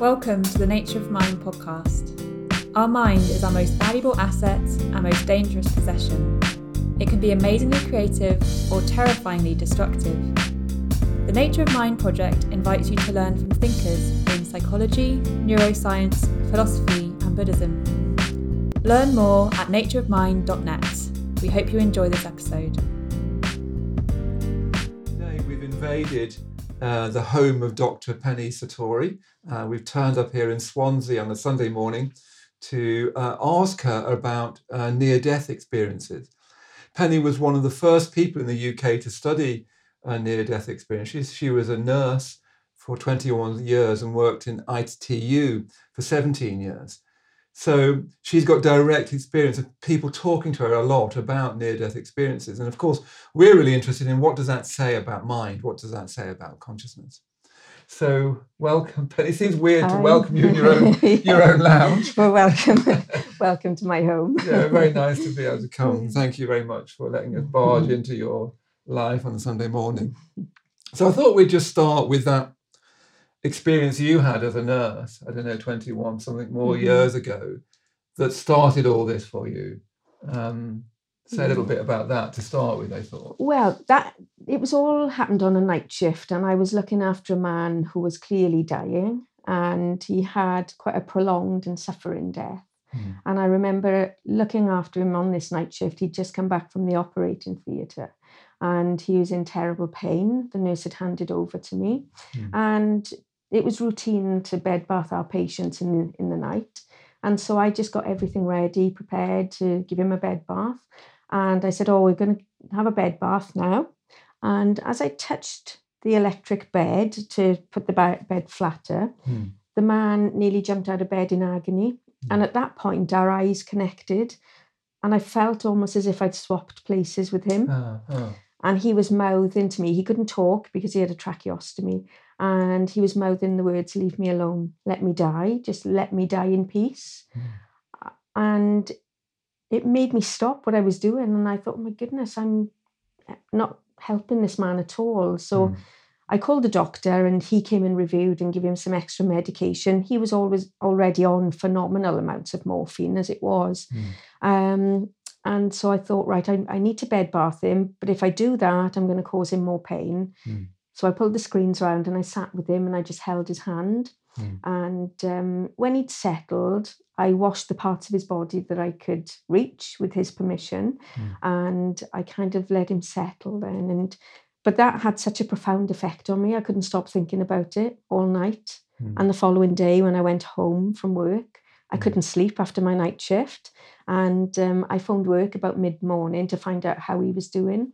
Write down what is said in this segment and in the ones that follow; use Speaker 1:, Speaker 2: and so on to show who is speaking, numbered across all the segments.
Speaker 1: Welcome to the Nature of Mind podcast. Our mind is our most valuable asset and most dangerous possession. It can be amazingly creative or terrifyingly destructive. The Nature of Mind project invites you to learn from thinkers in psychology, neuroscience, philosophy, and Buddhism. Learn more at natureofmind.net. We hope you enjoy this episode.
Speaker 2: Today we've invaded uh, the home of Dr. Penny Sartori. Uh, we've turned up here in Swansea on a Sunday morning to uh, ask her about uh, near death experiences. Penny was one of the first people in the UK to study near death experiences. She was a nurse for 21 years and worked in ITU for 17 years. So she's got direct experience of people talking to her a lot about near death experiences. And of course, we're really interested in what does that say about mind? What does that say about consciousness? So welcome, Penny. It seems weird to welcome you in your own your own lounge.
Speaker 3: well, welcome, welcome to my home.
Speaker 2: Yeah, very nice to be able to come. Thank you very much for letting us mm-hmm. barge into your life on a Sunday morning. So I thought we'd just start with that experience you had as a nurse, I don't know, 21, something more
Speaker 3: Mhm.
Speaker 2: years ago, that started all this for you. Um, say a little
Speaker 3: Mhm.
Speaker 2: bit about that to start with, I thought.
Speaker 3: Well, that it was all happened on a night shift, and I was looking after a man who was clearly dying, and he had quite a prolonged and suffering death.
Speaker 2: Mm.
Speaker 3: And I remember looking after him on this night shift. He'd just come back from the operating theatre and he was in terrible pain. The nurse had handed over to me.
Speaker 2: Mm.
Speaker 3: And it was routine to bed bath our patients in, in the night. And so I just got everything ready, prepared to give him a bed bath. And I said, Oh, we're going to have a bed bath now. And as I touched the electric bed to put the bed flatter,
Speaker 2: Mm.
Speaker 3: the man nearly jumped out of bed in agony. And at that point, our eyes connected. And I felt almost as if I'd swapped places with him.
Speaker 2: Ah, ah.
Speaker 3: And he was mouthing to me. He couldn't talk because he had a tracheostomy. And he was mouthing the words, Leave me alone, let me die, just let me die in peace.
Speaker 2: Mm.
Speaker 3: And it made me stop what I was doing. And I thought, oh my goodness, I'm not helping this man at all. So
Speaker 2: Mm.
Speaker 3: I called the doctor and he came and reviewed and gave him some extra medication. He was always already on phenomenal amounts of morphine as it was.
Speaker 2: Mm.
Speaker 3: Um, and so I thought, right, I, I need to bed bath him, but if I do that, I'm going to cause him more pain.
Speaker 2: Mm.
Speaker 3: So I pulled the screens around and I sat with him and I just held his hand.
Speaker 2: Mm.
Speaker 3: And um, when he'd settled, I washed the parts of his body that I could reach with his permission,
Speaker 2: Mm.
Speaker 3: and I kind of let him settle then. And but that had such a profound effect on me. I couldn't stop thinking about it all night.
Speaker 2: Mm.
Speaker 3: And the following day, when I went home from work, I
Speaker 2: Mm.
Speaker 3: couldn't sleep after my night shift. And um, I phoned work about mid morning to find out how he was doing.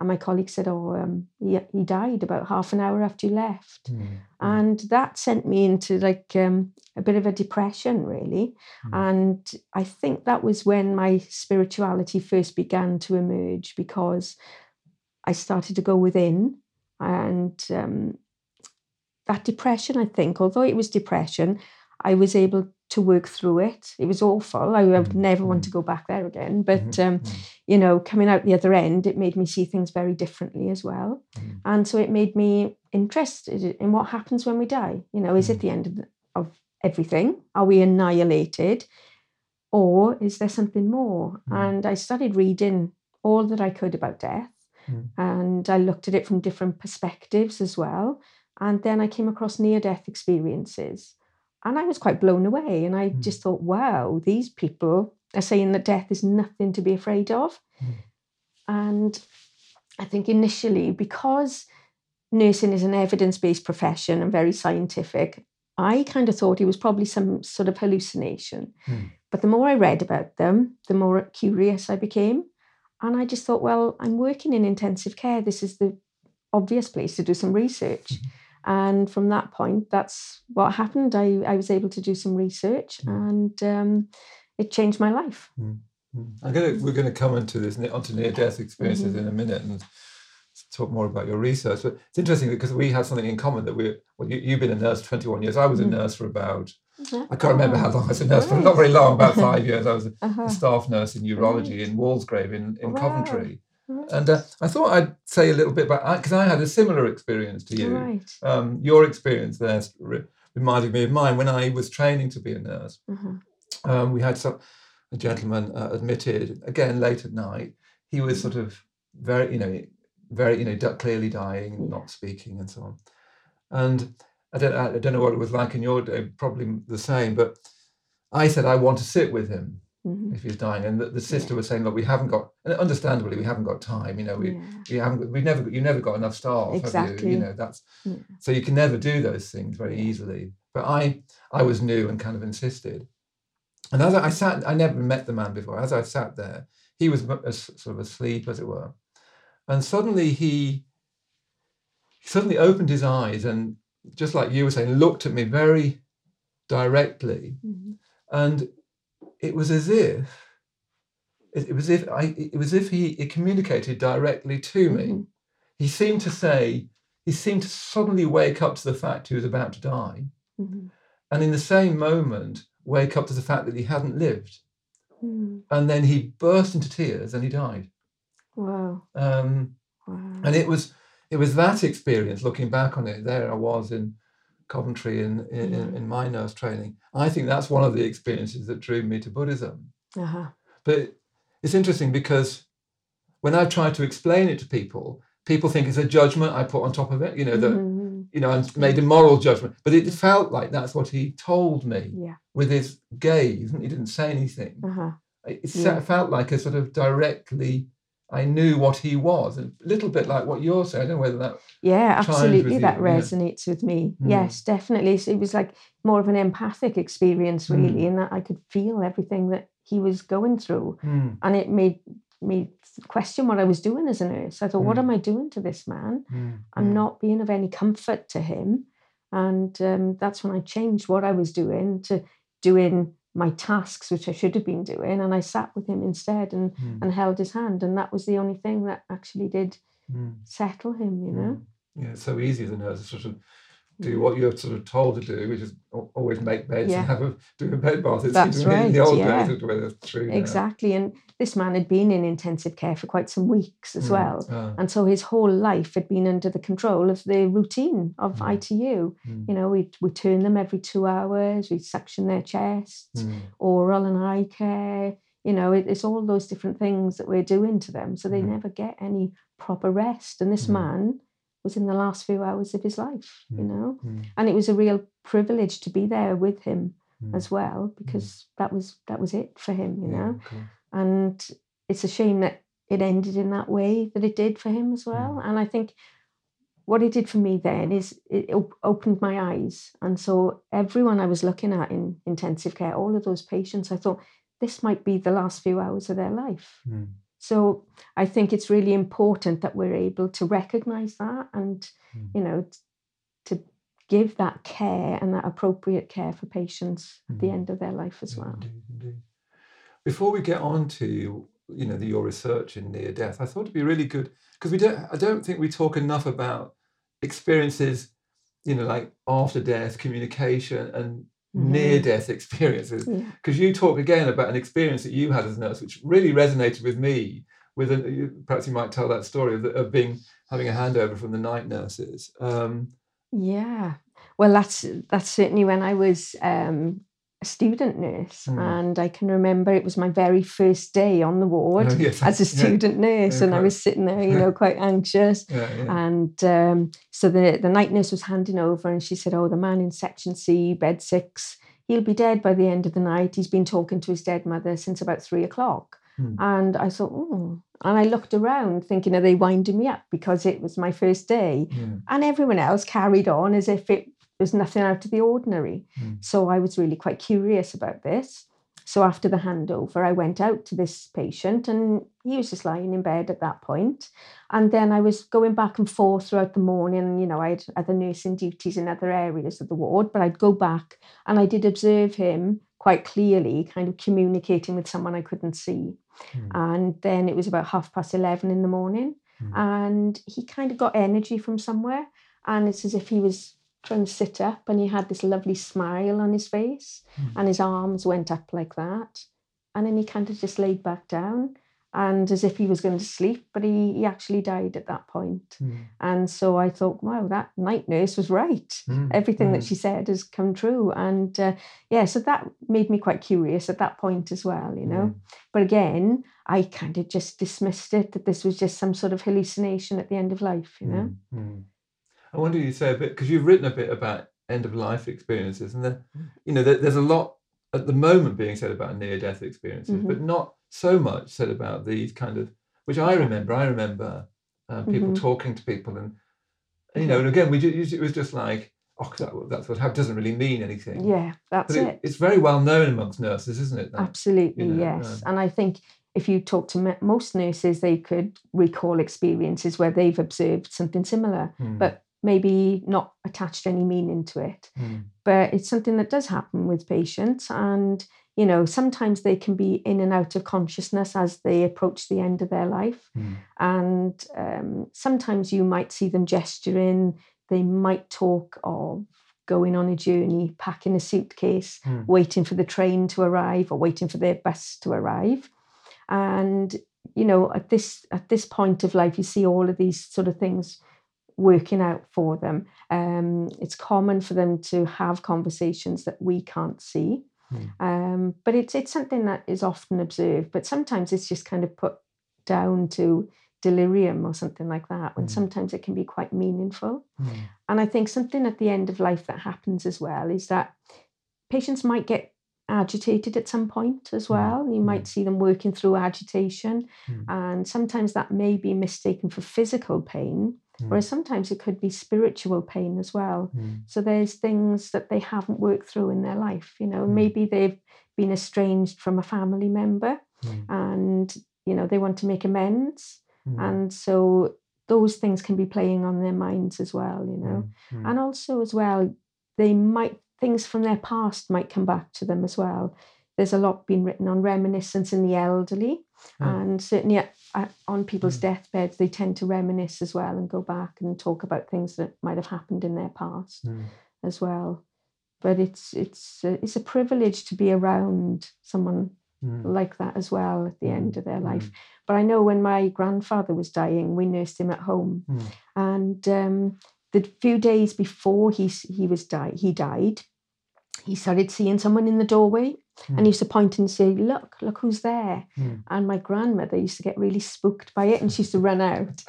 Speaker 3: And my colleague said, Oh, um, he, he died about half an hour after you left.
Speaker 2: Mm.
Speaker 3: And that sent me into like um, a bit of a depression, really.
Speaker 2: Mm.
Speaker 3: And I think that was when my spirituality first began to emerge because I started to go within. And um, that depression, I think, although it was depression, I was able to work through it. It was awful. I would
Speaker 2: Mm,
Speaker 3: never want
Speaker 2: mm.
Speaker 3: to go back there again. But,
Speaker 2: Mhm,
Speaker 3: um, you know, coming out the other end, it made me see things very differently as well. And so it made me interested in what happens when we die. You know, is it the end of, the, of everything? Are we annihilated? Or is there something more? And I started reading all that I could about death. And I looked at it from different perspectives as well. And then I came across near death experiences. And I was quite blown away. And I
Speaker 2: Mm.
Speaker 3: just thought, wow, these people are saying that death is nothing to be afraid of.
Speaker 2: Mm.
Speaker 3: And I think initially, because nursing is an evidence based profession and very scientific, I kind of thought it was probably some sort of hallucination.
Speaker 2: Mm.
Speaker 3: But the more I read about them, the more curious I became. And I just thought, well, I'm working in intensive care. This is the obvious place to do some research.
Speaker 2: Mhm.
Speaker 3: And from that point, that's what happened. I, I was able to do some research
Speaker 2: Mm.
Speaker 3: and um, it changed my life.
Speaker 2: Mm. I'm gonna we're gonna come into this onto near death experiences
Speaker 3: Mhm.
Speaker 2: in a minute and talk more about your research. But it's interesting because we have something in common that we well you, you've been a nurse 21 years. I was a
Speaker 3: Mm.
Speaker 2: nurse for about I can't remember how long I was a nurse, but
Speaker 3: Right.
Speaker 2: not very long, about five years. I was a,
Speaker 3: Uh-huh.
Speaker 2: a staff nurse in urology in Walsgrave in, in
Speaker 3: Wow.
Speaker 2: Coventry. And uh, I thought I'd say a little bit about because I had a similar experience to you.
Speaker 3: Right.
Speaker 2: Um, your experience there re- reminded me of mine when I was training to be a nurse.
Speaker 3: Uh-huh.
Speaker 2: Um, we had some a gentleman uh, admitted again late at night. He was sort of very, you know, very, you know, clearly dying, not speaking, and so on. And I don't, I don't know what it was like in your day. Probably the same. But I said I want to sit with him
Speaker 3: Mhm.
Speaker 2: if he's dying, and the, the sister
Speaker 3: Yeah.
Speaker 2: was saying, "Look, we haven't got, and understandably, we haven't got time. You know, we
Speaker 3: Yeah.
Speaker 2: we haven't, we never, you never got enough staff. Have you?
Speaker 3: Exactly.
Speaker 2: you know, that's
Speaker 3: Yeah.
Speaker 2: so you can never do those things very easily. But I, I was new and kind of insisted. And as I, I sat, I never met the man before. As I sat there, he was as- sort of asleep, as it were, and suddenly he, he suddenly opened his eyes and, just like you were saying, looked at me very directly,
Speaker 3: Mhm.
Speaker 2: and it was as if. It, it was if I. It was if he, he communicated directly to me
Speaker 3: Mhm.
Speaker 2: he seemed to say, he seemed to suddenly wake up to the fact he was about to die,
Speaker 3: Mhm.
Speaker 2: and in the same moment, wake up to the fact that he hadn't lived.
Speaker 3: Mhm.
Speaker 2: And then he burst into tears and he died.
Speaker 3: Wow.
Speaker 2: Um,
Speaker 3: Wow.
Speaker 2: and it was it was that experience, looking back on it, there I was in Coventry in, in, in, in my nurse training. I think that's one of the experiences that drew me to Buddhism.
Speaker 3: uh-huh.
Speaker 2: But it's interesting because when I try to explain it to people, people think it's a judgment I put on top of it, you know, that
Speaker 3: Mhm.
Speaker 2: you know, and made a moral judgment. But it felt like that's what he told me
Speaker 3: Yeah.
Speaker 2: with his gaze. He didn't say anything.
Speaker 3: Uh-huh.
Speaker 2: It it
Speaker 3: Yeah.
Speaker 2: felt like a sort of directly, I knew what he was. A little bit like what you're saying. I don't know whether that.
Speaker 3: Yeah, absolutely.
Speaker 2: you,
Speaker 3: That
Speaker 2: yeah.
Speaker 3: resonates with me.
Speaker 2: Mm.
Speaker 3: Yes, definitely. So It was like more of an empathic experience, really,
Speaker 2: Mm.
Speaker 3: in that I could feel everything that he was going through.
Speaker 2: Hmm,
Speaker 3: And it made me question what I was doing as a nurse. I thought, what
Speaker 2: Mm.
Speaker 3: am I doing to this man?
Speaker 2: hmm,
Speaker 3: I'm
Speaker 2: hmm,
Speaker 3: not being of any comfort to him. And um, that's when I changed what I was doing to doing my tasks, which I should have been doing. And I sat with him instead and,
Speaker 2: hmm,
Speaker 3: and held his hand. And that was the only thing that actually did
Speaker 2: hmm,
Speaker 3: settle him, you know?
Speaker 2: hmm. Yeah, it's so easy as a nurse to sort of do what you're sort of told to do, which is always make beds
Speaker 3: Yeah.
Speaker 2: and have a do a bed bath. It's
Speaker 3: That's
Speaker 2: even in the old
Speaker 3: yeah.
Speaker 2: days, I don't know whether it's true. now.
Speaker 3: Exactly. And this man had been in intensive care for quite some weeks as
Speaker 2: Mm,
Speaker 3: well.
Speaker 2: ah,
Speaker 3: And so his whole life had been under the control of the routine of
Speaker 2: Mm.
Speaker 3: ITU.
Speaker 2: mm,
Speaker 3: You know, we we turn them every two hours, we suction their chests,
Speaker 2: mm,
Speaker 3: oral and eye care. You know, it, it's all those different things that we're doing to them. So they
Speaker 2: Mhm.
Speaker 3: never get any proper rest. And this
Speaker 2: Mm.
Speaker 3: man was in the last few hours of his life, you
Speaker 2: Mm.
Speaker 3: know.
Speaker 2: mm,
Speaker 3: And it was a real privilege to be there with him
Speaker 2: mm.
Speaker 3: as well, because that was that was it for him, you know.
Speaker 2: course.
Speaker 3: And it's a shame that it ended in that way that it did for him as
Speaker 2: Mm.
Speaker 3: well. And I think what it did for me then is it op- opened my eyes. And so everyone I was looking at in intensive care, all of those patients, I thought this might be the last few hours of their life.
Speaker 2: Mm.
Speaker 3: So I think it's really important that we're able to recognize that and,
Speaker 2: Mm.
Speaker 3: you know, t- to give that care and that appropriate care for patients at the
Speaker 2: Mhm.
Speaker 3: end of their life as well.
Speaker 2: Indeed, indeed. Before we get on to you know the, your research in near death, I thought it'd be really good because we don't. I don't think we talk enough about experiences, you know, like after death communication and near death experiences.
Speaker 3: Yeah.
Speaker 2: Because you talk again about an experience that you had as a nurse, which really resonated with me. With a, perhaps you might tell that story of, the, of being having a handover from the night nurses. Um,
Speaker 3: Yeah. Well, that's that's certainly when I was um, a student nurse,
Speaker 2: Mm.
Speaker 3: and I can remember it was my very first day on the ward
Speaker 2: oh, yes,
Speaker 3: as a
Speaker 2: yeah,
Speaker 3: student nurse,
Speaker 2: Yeah,
Speaker 3: and I was sitting there, you know, quite anxious.
Speaker 2: Yeah, yeah.
Speaker 3: And um, so the the night nurse was handing over, and she said, "Oh, the man in section C, bed six, he'll be dead by the end of the night. He's been talking to his dead mother since about three o'clock."
Speaker 2: Hmm.
Speaker 3: And I thought, oh, and I looked around, thinking, "Are they winding me up because it was my first day?"
Speaker 2: yeah.
Speaker 3: and everyone else carried on as if it was nothing out of the ordinary.
Speaker 2: Mm.
Speaker 3: So I was really quite curious about this. So after the handover, I went out to this patient and he was just lying in bed at that point. And then I was going back and forth throughout the morning. You know, I had other nursing duties in other areas of the ward, but I'd go back and I did observe him quite clearly, kind of communicating with someone I couldn't see.
Speaker 2: Mm.
Speaker 3: And then it was about half past 11 in the morning
Speaker 2: Mm.
Speaker 3: and he kind of got energy from somewhere and it's as if he was trying to sit up and he had this lovely smile on his face
Speaker 2: Mm.
Speaker 3: and his arms went up like that and then he kind of just laid back down and as if he was going to sleep, but he, he actually died at that point.
Speaker 2: Mm.
Speaker 3: And so I thought, wow, that night nurse was right.
Speaker 2: Mm.
Speaker 3: Everything that
Speaker 2: Mm.
Speaker 3: she said has come true. And uh, yeah, so that made me quite curious at that point as well, you know.
Speaker 2: Mm.
Speaker 3: But again, I kind of just dismissed it that this was just some sort of hallucination at the end of life, you know.
Speaker 2: I wonder you say a bit because you've written a bit about end of life experiences, and there, you know, there, there's a lot at the moment being said about near death experiences,
Speaker 3: Mhm.
Speaker 2: but not so much said about these kind of, which I remember. I remember uh, people
Speaker 3: Mhm.
Speaker 2: talking to people, and, you know, and again, we ju- it was just like, oh, that, that's what happened. Doesn't really mean anything.
Speaker 3: Yeah, that's it.
Speaker 2: it, it's very well known amongst nurses, isn't it? that-
Speaker 3: Absolutely,
Speaker 2: you know,
Speaker 3: yes.
Speaker 2: um,
Speaker 3: and I think if you talk to most nurses, they could recall experiences where they've observed something similar,
Speaker 2: Mm,
Speaker 3: but maybe not attached any meaning to it.
Speaker 2: mm,
Speaker 3: But it's something that does happen with patients. And, you know, sometimes they can be in and out of consciousness as they approach the end of their life.
Speaker 2: mm,
Speaker 3: And um, sometimes you might see them gesturing, they might talk of going on a journey, packing a suitcase,
Speaker 2: Mm.
Speaker 3: waiting for the train to arrive or waiting for their bus to arrive. And you know, at this at this point of life, you see all of these sort of things working out for them. Um, it's common for them to have conversations that we can't see.
Speaker 2: Mm.
Speaker 3: Um, but it's it's something that is often observed, but sometimes it's just kind of put down to delirium or something like that, when
Speaker 2: Mm.
Speaker 3: sometimes it can be quite meaningful.
Speaker 2: mm,
Speaker 3: And I think something at the end of life that happens as well is that patients might get agitated at some point as
Speaker 2: Mm,
Speaker 3: well. You might see them working through agitation,
Speaker 2: Mm.
Speaker 3: and sometimes that may be mistaken for physical pain,
Speaker 2: Mm.
Speaker 3: whereas sometimes it could be spiritual pain as well.
Speaker 2: mm,
Speaker 3: So there's things that they haven't worked through in their life. You know,
Speaker 2: Mm.
Speaker 3: maybe they've been estranged from a family member
Speaker 2: mm,
Speaker 3: and, you know, they want to make amends.
Speaker 2: mm,
Speaker 3: And so those things can be playing on their minds as well, you know.
Speaker 2: mm, mm.
Speaker 3: And also as well, they might things from their past might come back to them as well. There's a lot been written on reminiscence in the elderly,
Speaker 2: Yeah.
Speaker 3: and certainly at, at, on people's
Speaker 2: Mm.
Speaker 3: deathbeds, they tend to reminisce as well and go back and talk about things that might have happened in their past
Speaker 2: Mm.
Speaker 3: as well. But it's it's a, it's a privilege to be around someone
Speaker 2: Mm.
Speaker 3: like that as well at the
Speaker 2: Mm,
Speaker 3: end of their life. But I know when my grandfather was dying, we nursed him at home,
Speaker 2: Mm.
Speaker 3: and um, the few days before he he was die he died, he started seeing someone in the doorway, and he used to point and say, "Look, look who's there."
Speaker 2: Mm.
Speaker 3: And my grandmother used to get really spooked by it, and she used to run out.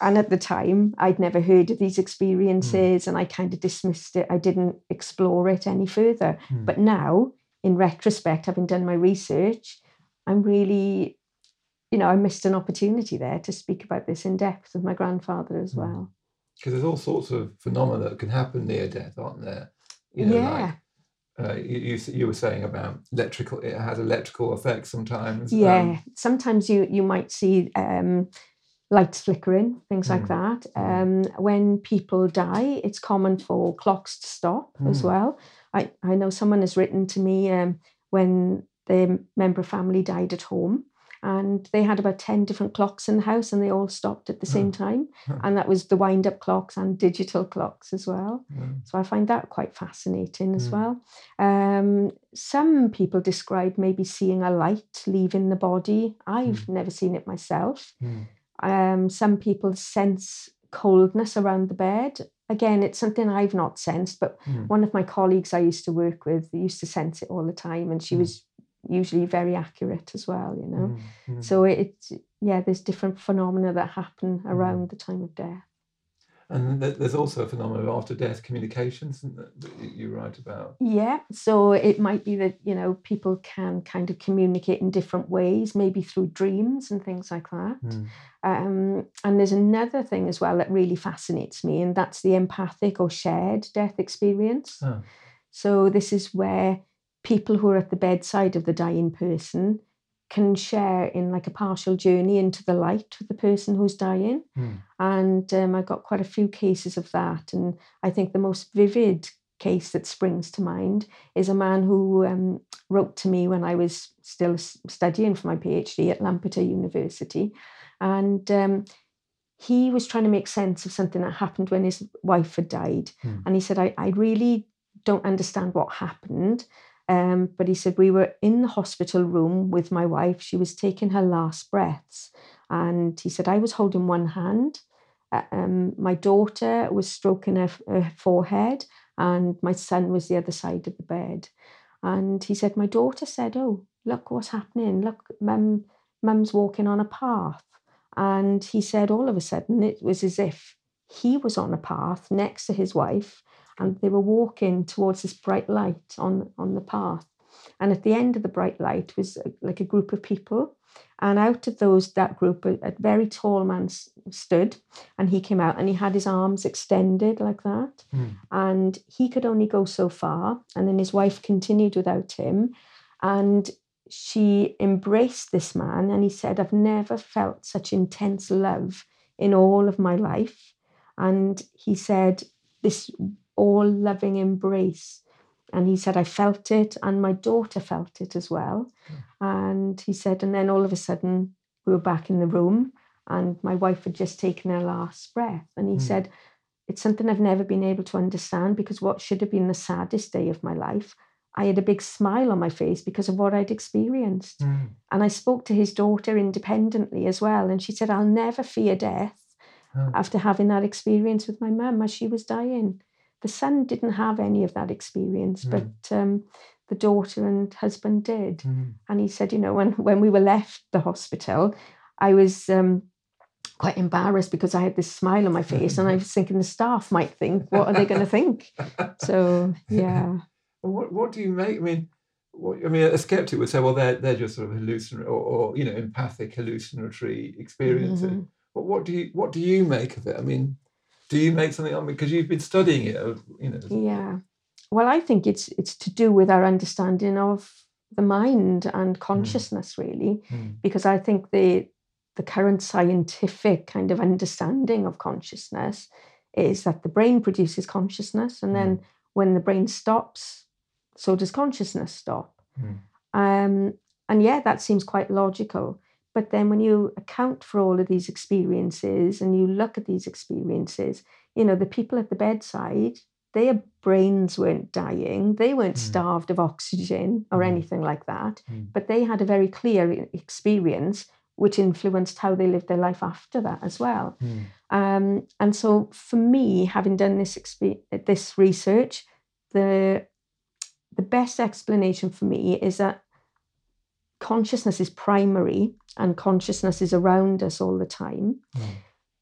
Speaker 3: And at the time, I'd never heard of these experiences, and I kind of dismissed it. I didn't explore it any further.
Speaker 2: Mm.
Speaker 3: But now, in retrospect, having done my research, I'm really, you know, I missed an opportunity there to speak about this in depth with my grandfather as
Speaker 2: Mm.
Speaker 3: well.
Speaker 2: because there's all sorts of phenomena that can happen near death, aren't there? You know,
Speaker 3: yeah,
Speaker 2: like uh, you, you were saying about electrical, it has electrical effects sometimes.
Speaker 3: yeah.
Speaker 2: um,
Speaker 3: Sometimes you you might see um, lights flickering, things like
Speaker 2: Mm.
Speaker 3: that.
Speaker 2: Mm.
Speaker 3: Um, when people die, it's common for clocks to stop as
Speaker 2: Mm.
Speaker 3: well. I I know someone has written to me um, when their member of family died at home. And they had about 10 different clocks in the house and they all stopped at the same time.
Speaker 2: Huh.
Speaker 3: And that was the wind up clocks and digital clocks as well.
Speaker 2: um,
Speaker 3: So I find that quite fascinating as well. Um, some people describe maybe seeing a light leaving the body. I've never seen it myself. Um, some people sense coldness around the bed. Again, it's something I've not sensed, but
Speaker 2: mm,
Speaker 3: one of my colleagues I used to work with used to sense it all the time, and she
Speaker 2: Mm.
Speaker 3: was usually very accurate as well, you know.
Speaker 2: mm, mm.
Speaker 3: So it's yeah, there's different phenomena that happen
Speaker 2: Mm.
Speaker 3: around the time of death.
Speaker 2: and there's also a phenomenon of after death communications that you- write about.
Speaker 3: Yeah, so it might be that you know people can kind of communicate in different ways, maybe through dreams and things like that.
Speaker 2: Mm,
Speaker 3: Um, and there's another thing as well that really fascinates me, and that's the empathic or shared death experience.
Speaker 2: ah,
Speaker 3: So this is where people who are at the bedside of the dying person can share in like a partial journey into the light with the person who's dying.
Speaker 2: mm,
Speaker 3: And um, I got quite a few cases of that. And I think the most vivid case that springs to mind is a man who um, wrote to me when I was still studying for my PhD at Lampeter University. And um, he was trying to make sense of something that happened when his wife had died.
Speaker 2: Hmm.
Speaker 3: And he said, I, I really don't understand what happened. Um, but he said we were in the hospital room with my wife. She was taking her last breaths. And he said, I was holding one hand. Uh, um, my daughter was stroking her, her forehead, and my son was the other side of the bed. And he said, My daughter said, Oh, look what's happening. Look, mum, mum's walking on a path. And he said, all of a sudden, it was as if he was on a path next to his wife and they were walking towards this bright light on, on the path. And at the end of the bright light was uh, like a group of people. And out of those, that group, a, a very tall man stood and he came out and he had his arms extended like that. Mm. And he could only go so far. And then his wife continued without him. And she embraced this man and he said, I've never felt such intense love in all of my life. And he said, This all loving embrace. And he said, I felt it, and my daughter felt it as well. Mm. And he said, and then all of a sudden, we were back in the room, and my wife had just taken her last breath. And he mm. said, It's something I've never been able to understand because what should have been the saddest day of my life I had a big smile on my face because of what I'd experienced. Mm. And I spoke to his daughter independently as well. And she said, I'll never fear death oh. after having that experience with my mum as she was dying. The son didn't have any of that experience, mm. but um, the daughter and husband did. Mm. And he said, you know, when, when we were left the hospital, I was um, quite embarrassed because I had this smile on my face and I was thinking the staff might think, what are they going to think? So, yeah.
Speaker 2: What what do you make? I mean, what, I mean, a skeptic would say, well, they're they're just sort of hallucinatory or, or you know empathic hallucinatory experiences. Mm-hmm. But what do you what do you make of it? I mean, do you make something on because you've been studying it? You know.
Speaker 3: Yeah. Well, I think it's it's to do with our understanding of the mind and hmm. consciousness, mm. really, mm. because I think the the current scientific kind of understanding of consciousness is that the brain produces consciousness, and mm. then when the brain stops, so does consciousness stop? Mm. Um, and yeah, that seems quite logical. But then when you account for all of these experiences and you look at these experiences, you know, the people at the bedside, their brains weren't dying, they weren't mm. starved of oxygen or mm. anything like that, mm. but they had a very clear experience which influenced how they lived their life after that as well. Hmm. Um, and so for me, having done this exp- this research, the the best explanation for me is that consciousness is primary and consciousness is around us all the time. Mm.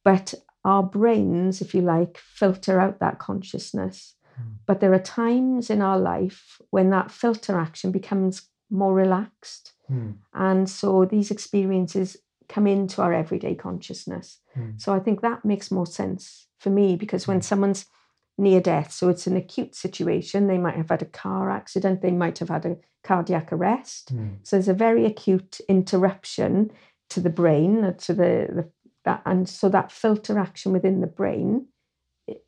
Speaker 3: But our brains, if you like, filter out that consciousness. Mm. But there are times in our life when that filter action becomes more relaxed. Mm. And so these experiences come into our everyday consciousness. Mm. So I think that makes more sense for me because when hmm. someone's near death. So it's an acute situation. They might have had a car accident, they might have had a cardiac arrest. Mm. So there's a very acute interruption to the brain, uh, to the, the that, and so that filter action within the brain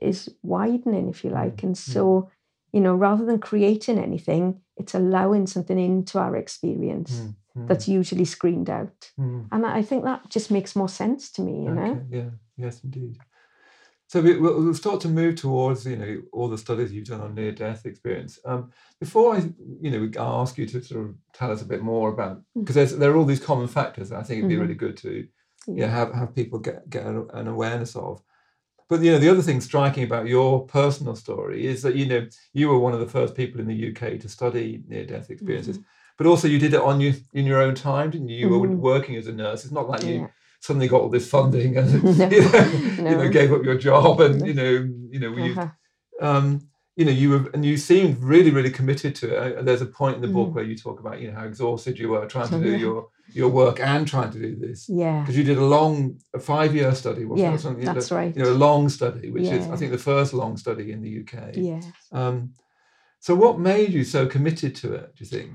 Speaker 3: is widening, if you like. Mm. And hmm. so, you know, rather than creating anything, it's allowing something into our experience. Mm. That's usually screened out, hmm. and I think that just makes more sense to me. You okay. know,
Speaker 2: yeah, yes, indeed. So we, will we'll start to move towards you know all the studies you've done on near death experience. Um, before I you know I ask you to sort of tell us a bit more about because mm. there are all these common factors. That I think it'd be mm-hmm. really good to yeah. have have people get get an awareness of. But you know the other thing striking about your personal story is that you know you were one of the first people in the UK to study near death experiences. Mm-hmm. But also you did it on you in your own time, didn't you? You mm-hmm. were working as a nurse. It's not like you suddenly got all this funding and no, you, know, no. you, know, gave up your job and you know you know uh-huh. you, um, you know you were and you seemed really really committed to it. There's a point in the book mm. where you talk about you know how exhausted you were trying to do your your work and trying to do this.
Speaker 3: Yeah.
Speaker 2: Because you did a long a five year study, wasn't
Speaker 3: yeah,
Speaker 2: it?
Speaker 3: Something that's right.
Speaker 2: You know, a long study, which yeah. is I think the first long study in the UK.
Speaker 3: Yes. Um,
Speaker 2: so what made you so committed to it? Do you think?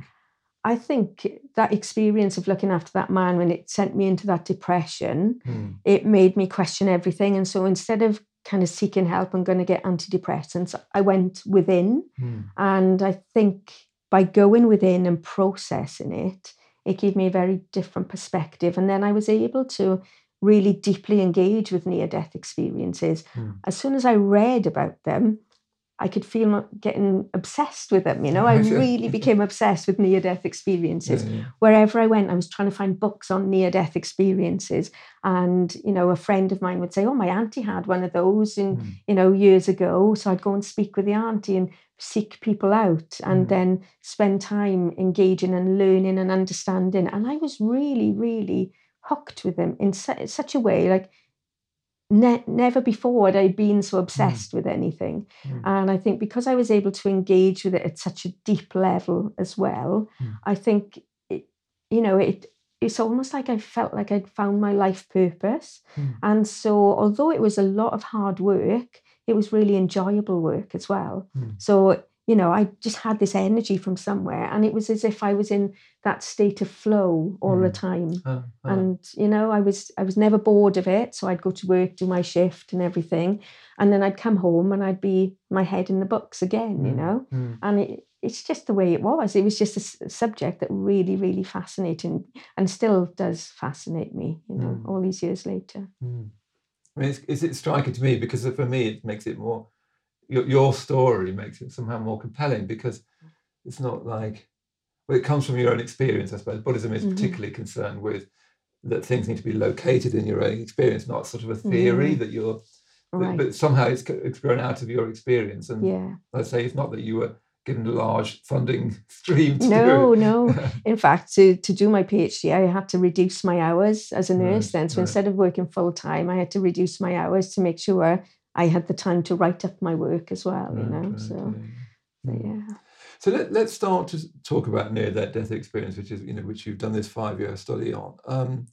Speaker 3: I think that experience of looking after that man when it sent me into that depression, mm. it made me question everything. And so instead of kind of seeking help and going to get antidepressants, I went within. Mm. And I think by going within and processing it, it gave me a very different perspective. And then I was able to really deeply engage with near death experiences. Mm. As soon as I read about them, I could feel getting obsessed with them. You know, I really became obsessed with near death experiences.
Speaker 2: Yeah, yeah.
Speaker 3: Wherever I went, I was trying to find books on near death experiences. And, you know, a friend of mine would say, Oh, my auntie had one of those in,
Speaker 2: Mm.
Speaker 3: you know, years ago. So I'd go and speak with the auntie and seek people out and
Speaker 2: Mm.
Speaker 3: then spend time engaging and learning and understanding. And I was really, really hooked with them in su- such a way like ne- never before had I been so obsessed with anything.
Speaker 2: Mm.
Speaker 3: And I think because I was able to engage with it at such a deep level as well,
Speaker 2: Mm.
Speaker 3: I think, it, you know, it it's almost like I felt like I'd found my life purpose.
Speaker 2: Mm.
Speaker 3: And so, although it was a lot of hard work, it was really enjoyable work as well.
Speaker 2: Mm.
Speaker 3: So, you know, I just had this energy from somewhere, and it was as if I was in that state of flow all the
Speaker 2: Mm.
Speaker 3: time
Speaker 2: Ah, ah.
Speaker 3: and you know i was i was never bored of it so i'd go to work do my shift and everything and then i'd come home and i'd be my head in the books again you
Speaker 2: Mm,
Speaker 3: know
Speaker 2: mm.
Speaker 3: and it, it's just the way it was it was just a s- subject that really really fascinating and still does fascinate me you know
Speaker 2: Mm.
Speaker 3: all these years later
Speaker 2: Mm. I mean, is it's striking to me because for me it makes it more. Your, your story makes it somehow more compelling because it's not like well, it comes from your own experience. I suppose Buddhism is
Speaker 3: Mhm.
Speaker 2: particularly concerned with that things need to be located in your own experience, not sort of a theory
Speaker 3: Mhm.
Speaker 2: that you're.
Speaker 3: Right
Speaker 2: but somehow it's, it's grown out of your experience, and
Speaker 3: yeah
Speaker 2: I say it's not that you were given a large funding stream. To
Speaker 3: no
Speaker 2: do
Speaker 3: no in fact to, to do my phd i had to reduce my hours as a nurse
Speaker 2: Right,
Speaker 3: then so
Speaker 2: right.
Speaker 3: instead of working full time i had to reduce my hours to make sure i had the time to write up my work as well you know so
Speaker 2: yeah.
Speaker 3: so,
Speaker 2: Mm.
Speaker 3: yeah
Speaker 2: So let, let's start to talk about near that death experience, which is you know which you've done this five year study on. Um,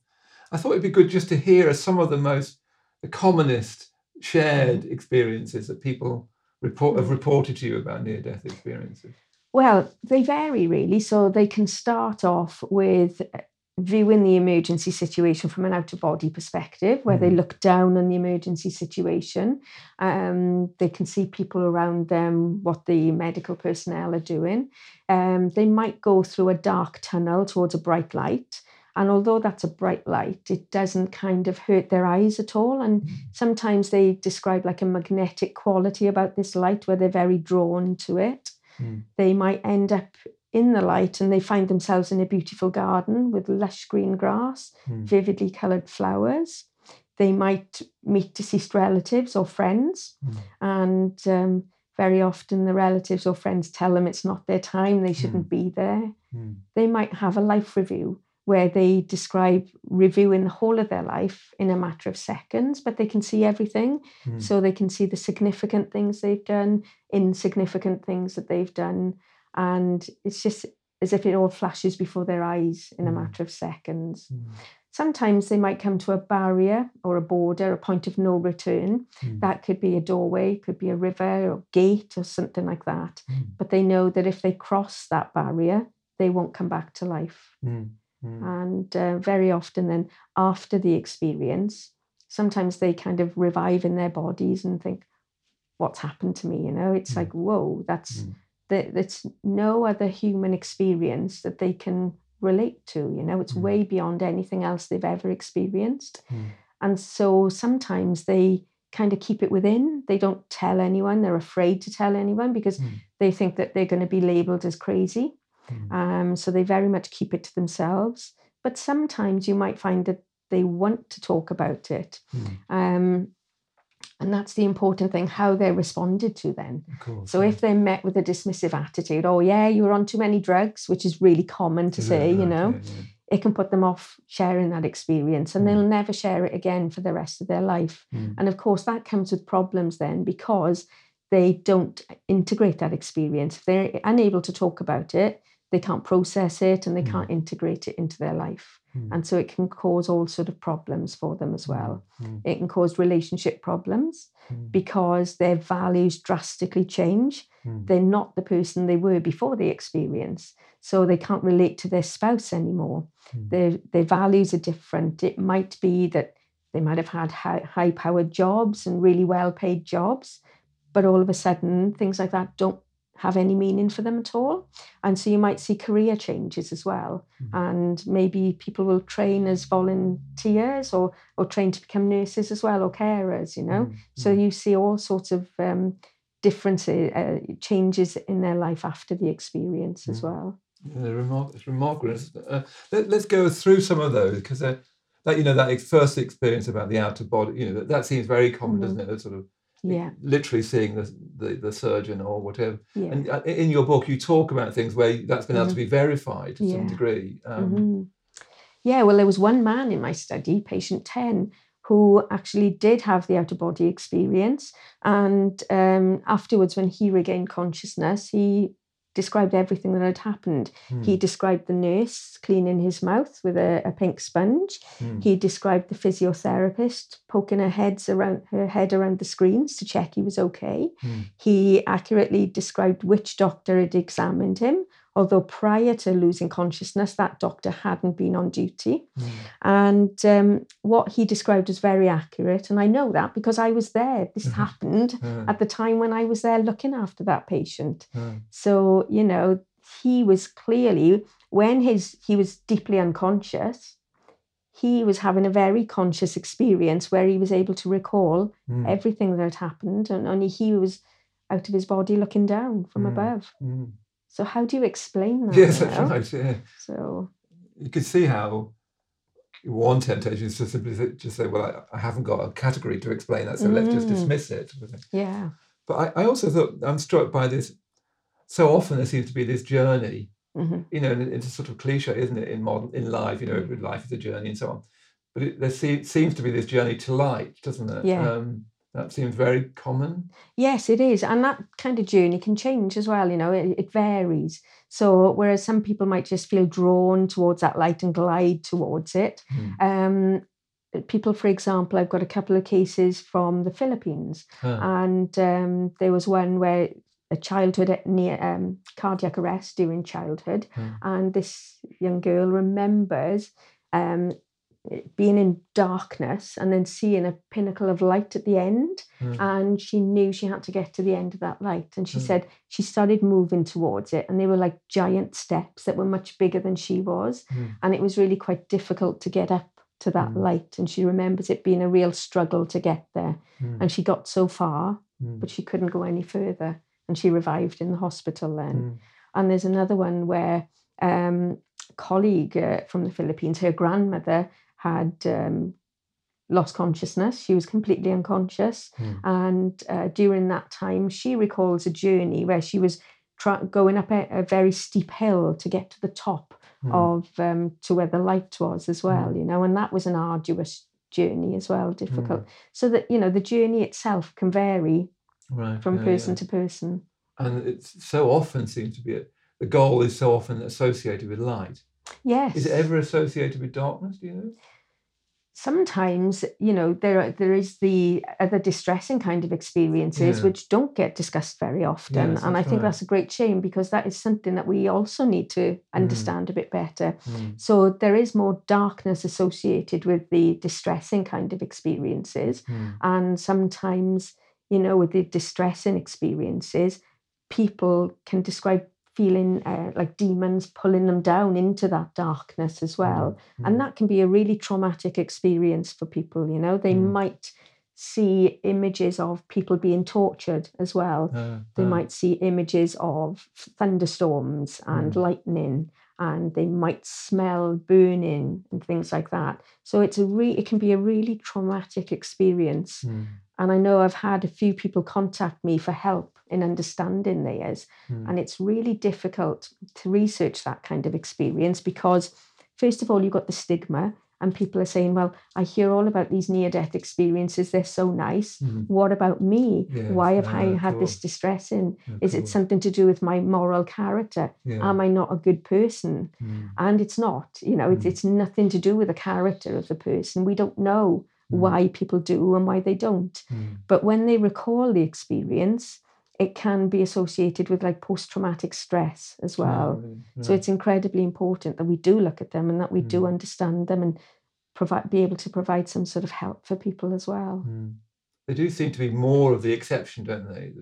Speaker 2: I thought it'd be good just to hear some of the most the commonest shared experiences that people report have
Speaker 3: Mm.
Speaker 2: reported to you about near death experiences.
Speaker 3: Well, they vary really. So they can start off with viewing the emergency situation from an out of body perspective, where they
Speaker 2: Mhm.
Speaker 3: look down on the emergency situation. Um, they can see people around them, what the medical personnel are doing. Um, they might go through a dark tunnel towards a bright light. And although that's a bright light, it doesn't kind of hurt their eyes at all. And sometimes they describe like a magnetic quality about this light where they're very drawn to it
Speaker 2: Mm.
Speaker 3: they might end up in the light and they find themselves in a beautiful garden with lush green grass,
Speaker 2: Mm.
Speaker 3: vividly coloured flowers. They might meet deceased relatives or friends,
Speaker 2: Mm.
Speaker 3: and um, very often the relatives or friends tell them it's not their time, they shouldn't be there.
Speaker 2: Mm.
Speaker 3: They might have a life review where they describe reviewing the whole of their life in a matter of seconds, but they can see everything.
Speaker 2: Mm.
Speaker 3: So they can see the significant things they've done, insignificant things that they've done. And it's just as if it all flashes before their eyes in a
Speaker 2: Mm.
Speaker 3: matter of seconds.
Speaker 2: Mm.
Speaker 3: Sometimes they might come to a barrier or a border, a point of no return.
Speaker 2: Mm.
Speaker 3: That could be a doorway, could be a river or gate or something like that.
Speaker 2: Mm.
Speaker 3: But they know that if they cross that barrier, they won't come back to life.
Speaker 2: Mm. Mm.
Speaker 3: And uh, very often, then after the experience, sometimes they kind of revive in their bodies and think, "What's happened to me?" You know, it's like, "Whoa, that's. That, that's no other human experience that they can relate to." You know, it's
Speaker 2: Mm.
Speaker 3: way beyond anything else they've ever experienced.
Speaker 2: Mm.
Speaker 3: And so sometimes they kind of keep it within. They don't tell anyone. They're afraid to tell anyone because
Speaker 2: Mm.
Speaker 3: they think that they're going to be labeled as crazy.
Speaker 2: Mm.
Speaker 3: Um, so they very much keep it to themselves. But sometimes you might find that they want to talk about it.
Speaker 2: Mm.
Speaker 3: Um, and that's the important thing how they're responded to then.
Speaker 2: Of course.
Speaker 3: So
Speaker 2: yeah.
Speaker 3: if they're met with a dismissive attitude, oh, yeah, you were on too many drugs, which is really common to say, you know,
Speaker 2: yeah.
Speaker 3: it can put them off sharing that experience and
Speaker 2: Mm.
Speaker 3: they'll never share it again for the rest of their life.
Speaker 2: Mm.
Speaker 3: And of course, that comes with problems then because they don't integrate that experience. If they're unable to talk about it, they can't process it and they
Speaker 2: Mm.
Speaker 3: can't integrate it into their life.
Speaker 2: Mm.
Speaker 3: And so it can cause all sort of problems for them as well.
Speaker 2: Mm.
Speaker 3: It can cause relationship problems
Speaker 2: Mm.
Speaker 3: because their values drastically change.
Speaker 2: Mm.
Speaker 3: They're not the person they were before the experience. So they can't relate to their spouse anymore. Their, their values are different. It might be that they might have had high, high powered jobs and really well paid jobs, but all of a sudden things like that don't have any meaning for them at all. And so you might see career changes as well.
Speaker 2: Mm.
Speaker 3: And maybe people will train as volunteers or, or train to become nurses as well or carers, you know.
Speaker 2: Mm.
Speaker 3: So you see all sorts of um, differences, uh, changes in their life after the experience as
Speaker 2: Mm.
Speaker 3: well.
Speaker 2: Yeah, remar- it's remarkable. Uh, let, let's go through some of those because that you know that first experience about the outer body, you know that, that seems very common, doesn't it? That sort of
Speaker 3: Yeah,
Speaker 2: literally seeing the, the the surgeon or whatever.
Speaker 3: yeah.
Speaker 2: And uh, in your book, you talk about things where that's been able to be verified to some
Speaker 3: Mm-hmm. Yeah.
Speaker 2: degree. Um,
Speaker 3: Mhm. Yeah, well, there was one man in my study, patient 10, who actually did have the out of body experience. And um, afterwards, when he regained consciousness, he described everything that had happened.
Speaker 2: hmm,
Speaker 3: He described the nurse cleaning his mouth with a, a pink sponge.
Speaker 2: hmm,
Speaker 3: He described the physiotherapist poking her heads around her head around the screens to check he was okay.
Speaker 2: hmm,
Speaker 3: He accurately described which doctor had examined him, although prior to losing consciousness, that doctor hadn't been on duty.
Speaker 2: hmm,
Speaker 3: And um, what he described was very accurate. And I know that because I was there. This
Speaker 2: Mhm.
Speaker 3: happened
Speaker 2: uh,
Speaker 3: at the time when I was there looking after that patient.
Speaker 2: uh,
Speaker 3: So, you know, he was clearly, when his he was deeply unconscious, he was having a very conscious experience where he was able to recall
Speaker 2: hmm,
Speaker 3: everything that had happened and only he was out of his body looking down from
Speaker 2: Mm.
Speaker 3: above. So how do you explain that?
Speaker 2: Yes, that's right. Yeah.
Speaker 3: So
Speaker 2: you can see how one temptation is to simply just say, "Well, I, I haven't got a category to explain that, so let's just
Speaker 3: Mm.
Speaker 2: dismiss it."
Speaker 3: yeah.
Speaker 2: But I, I also thought I'm struck by this. So often there seems to be this journey,
Speaker 3: hmm
Speaker 2: you know, and it's a sort of cliche, isn't it, in modern in life? You know,
Speaker 3: Mm.
Speaker 2: life is a journey and so on. But it, there se- seems to be this journey to light, doesn't it?
Speaker 3: Yeah.
Speaker 2: Um, that seems very common.
Speaker 3: Yes, it is. And that kind of journey can change as well, you know, it, it varies. So whereas some people might just feel drawn towards that light and glide towards it.
Speaker 2: Mm.
Speaker 3: Um, people, for example, I've got a couple of cases from the Philippines,
Speaker 2: Ah,
Speaker 3: and um, there was one where a childhood near um, cardiac arrest during childhood,
Speaker 2: Mm.
Speaker 3: and this young girl remembers um, being in darkness and then seeing a pinnacle of light at the end,
Speaker 2: mm,
Speaker 3: and she knew she had to get to the end of that light. And she
Speaker 2: Mm.
Speaker 3: said she started moving towards it, and they were like giant steps that were much bigger than she was,
Speaker 2: mm,
Speaker 3: and it was really quite difficult to get up to that
Speaker 2: Mm.
Speaker 3: light. And she remembers it being a real struggle to get there,
Speaker 2: mm,
Speaker 3: and she got so far
Speaker 2: mm,
Speaker 3: but she couldn't go any further. And she revived in the hospital then. And there's another one where um, a colleague uh, from the philippines her grandmother had um, lost consciousness she was completely unconscious
Speaker 2: mm,
Speaker 3: and uh, during that time she recalls a journey where she was try- going up a, a very steep hill to get to the top
Speaker 2: mm.
Speaker 3: of um, to where the light was as well
Speaker 2: Mm.
Speaker 3: you know and that was an arduous journey as well difficult so that you know the journey itself can vary
Speaker 2: right,
Speaker 3: from
Speaker 2: yeah,
Speaker 3: person
Speaker 2: yeah.
Speaker 3: to person.
Speaker 2: and it so often seems to be a, the goal is so often associated with light.
Speaker 3: Yes.
Speaker 2: Is it ever associated with darkness? Do you know?
Speaker 3: Sometimes, you know, there are- there is the other distressing kind of experiences
Speaker 2: Yeah.
Speaker 3: which don't get discussed very often,
Speaker 2: Yes,
Speaker 3: and I think
Speaker 2: right.
Speaker 3: that's a great shame because that is something that we also need to
Speaker 2: Mm.
Speaker 3: understand a bit better.
Speaker 2: Mm,
Speaker 3: So there is more darkness associated with the distressing kind of experiences,
Speaker 2: mm,
Speaker 3: and sometimes, you know, with the distressing experiences, people can describe feeling uh, like demons pulling them down into that darkness as well.
Speaker 2: mm,
Speaker 3: And that can be a really traumatic experience for people, you know. They
Speaker 2: Mm.
Speaker 3: might see images of people being tortured as well.
Speaker 2: uh,
Speaker 3: They
Speaker 2: uh,
Speaker 3: might see images of thunderstorms and
Speaker 2: Mm.
Speaker 3: lightning, and they might smell burning and things like that. So it's a re- it can be a really traumatic experience.
Speaker 2: mm,
Speaker 3: And I know I've had a few people contact me for help in understanding theirs.
Speaker 2: mm,
Speaker 3: And it's really difficult to research that kind of experience because, first of all, you've got the stigma, and people are saying, Well, I hear all about these near death experiences, they're so nice.
Speaker 2: mm,
Speaker 3: What about me?
Speaker 2: Yes,
Speaker 3: Why have
Speaker 2: yeah,
Speaker 3: I had this distressing?
Speaker 2: of
Speaker 3: Is it something to do with my moral character?
Speaker 2: Yeah.
Speaker 3: Am I not a good person?
Speaker 2: mm,
Speaker 3: And it's not, you know, it's,
Speaker 2: Mm.
Speaker 3: it's nothing to do with the character of the person. We don't know. Why people do and why they don't.
Speaker 2: mm,
Speaker 3: But when they recall the experience, it can be associated with like post traumatic stress as well.
Speaker 2: really,
Speaker 3: So it's incredibly important that we do look at them and that we do
Speaker 2: Mm.
Speaker 3: understand them and provide be able to provide some sort of help for people as well.
Speaker 2: Mm. They do seem to be more of the exception, don't they?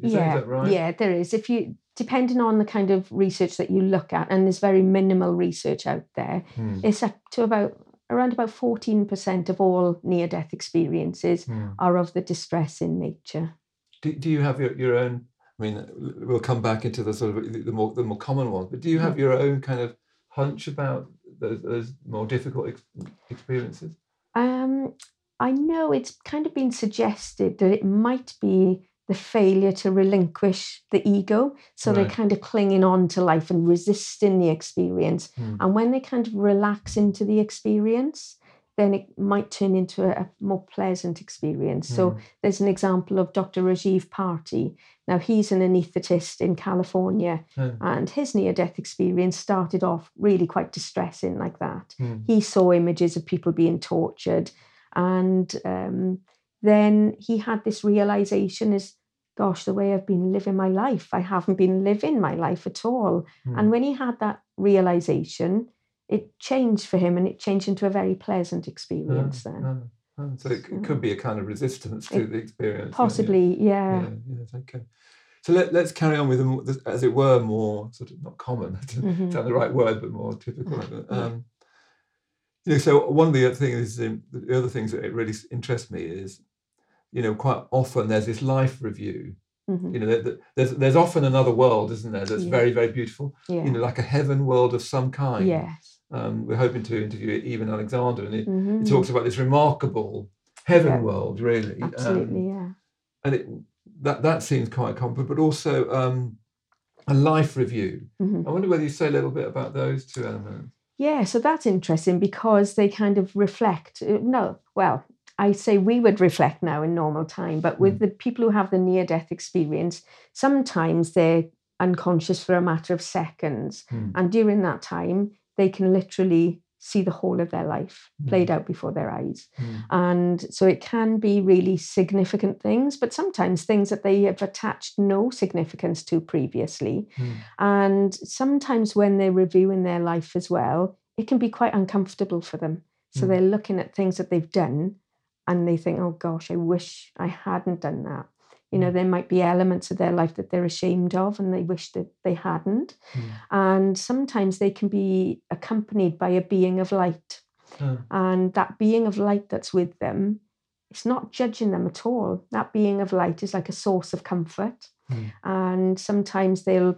Speaker 2: Is,
Speaker 3: yeah,
Speaker 2: that right?
Speaker 3: yeah, there is. If you depending on the kind of research that you look at, and there's very minimal research out there,
Speaker 2: Mm,
Speaker 3: it's up to about around about 14% of all near death experiences
Speaker 2: mm.
Speaker 3: are of the distress in nature.
Speaker 2: do, do you have your, your own? I mean, we'll come back into the sort of the more the more common ones, but do you have your own kind of hunch about those, those more difficult ex- experiences?
Speaker 3: Um, I know it's kind of been suggested that it might be the failure to relinquish the ego. So they're kind of clinging on to life and resisting the experience.
Speaker 2: Hmm.
Speaker 3: And when they kind of relax into the experience, then it might turn into a, a more pleasant experience. So
Speaker 2: Hmm.
Speaker 3: there's an example of Dr. Rajiv Parti. Now he's an anaesthetist in California,
Speaker 2: Hmm.
Speaker 3: and his near-death experience started off really quite distressing like that.
Speaker 2: Hmm.
Speaker 3: He saw images of people being tortured, and um, then he had this realization: "Is gosh, the way I've been living my life, I haven't been living my life at all."
Speaker 2: Hmm.
Speaker 3: And when he had that realization, it changed for him, and it changed into a very pleasant experience. then,
Speaker 2: Ah, ah. So it, could be a kind of resistance to
Speaker 3: It-
Speaker 2: the experience. yeah, yeah.
Speaker 3: possibly, yeah,
Speaker 2: Yeah, okay. So let, let's carry on with, the, as it were, more sort of not common,
Speaker 3: Mhm.
Speaker 2: is that the right word, but more typical.
Speaker 3: Yeah.
Speaker 2: Um, you know, so one of the other things, um, the other things that it really interest me is, you know, quite often there's this life review.
Speaker 3: Mhm.
Speaker 2: You know, there- there- there's there's often another world, isn't there? That's
Speaker 3: Yeah.
Speaker 2: very very beautiful.
Speaker 3: yeah,
Speaker 2: You know, like a heaven world of some kind.
Speaker 3: yes.
Speaker 2: Um, we're hoping to interview Eben Alexander, and it, it
Speaker 3: Mhm.
Speaker 2: talks about this remarkable heaven
Speaker 3: Yeah.
Speaker 2: world, really. Um,
Speaker 3: Absolutely, yeah.
Speaker 2: and it, that that seems quite common, but also um, a life review.
Speaker 3: Mhm.
Speaker 2: I wonder whether you say a little bit about those two elements.
Speaker 3: Yeah, so that's interesting because they kind of reflect. uh, No, well, I say we would reflect now in normal time, but with the people who have the near death experience, sometimes they're unconscious for a matter of seconds.
Speaker 2: Hmm.
Speaker 3: And during that time, they can literally see the whole of their life played out before their eyes.
Speaker 2: Hmm.
Speaker 3: And so it can be really significant things, but sometimes things that they have attached no significance to previously.
Speaker 2: Hmm.
Speaker 3: And sometimes when they're reviewing their life as well, it can be quite uncomfortable for them. So
Speaker 2: Mm.
Speaker 3: they're looking at things that they've done and they think, oh gosh, I wish I hadn't done that. You know,
Speaker 2: Mm.
Speaker 3: there might be elements of their life that they're ashamed of and they wish that they hadn't.
Speaker 2: Mm.
Speaker 3: And sometimes they can be accompanied by a being of light. And that being of light that's with them, it's not judging them at all. That being of light is like a source of comfort.
Speaker 2: Mm.
Speaker 3: And sometimes they'll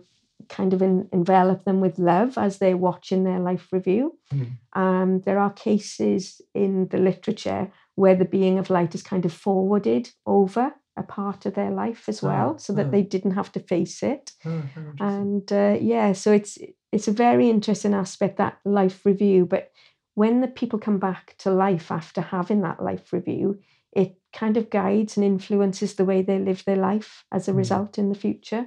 Speaker 3: kind of en- envelop them with love as they're watching their life review.
Speaker 2: Mm.
Speaker 3: Um, there are cases in the literature where the being of light is kind of forwarded over a part of their life as well, so that
Speaker 2: ah.
Speaker 3: they didn't have to face it
Speaker 2: interesting.
Speaker 3: and uh, yeah so it's it's a very interesting aspect that life review but when the people come back to life after having that life review it kind of guides and influences the way they live their life as a
Speaker 2: Mm.
Speaker 3: result in the future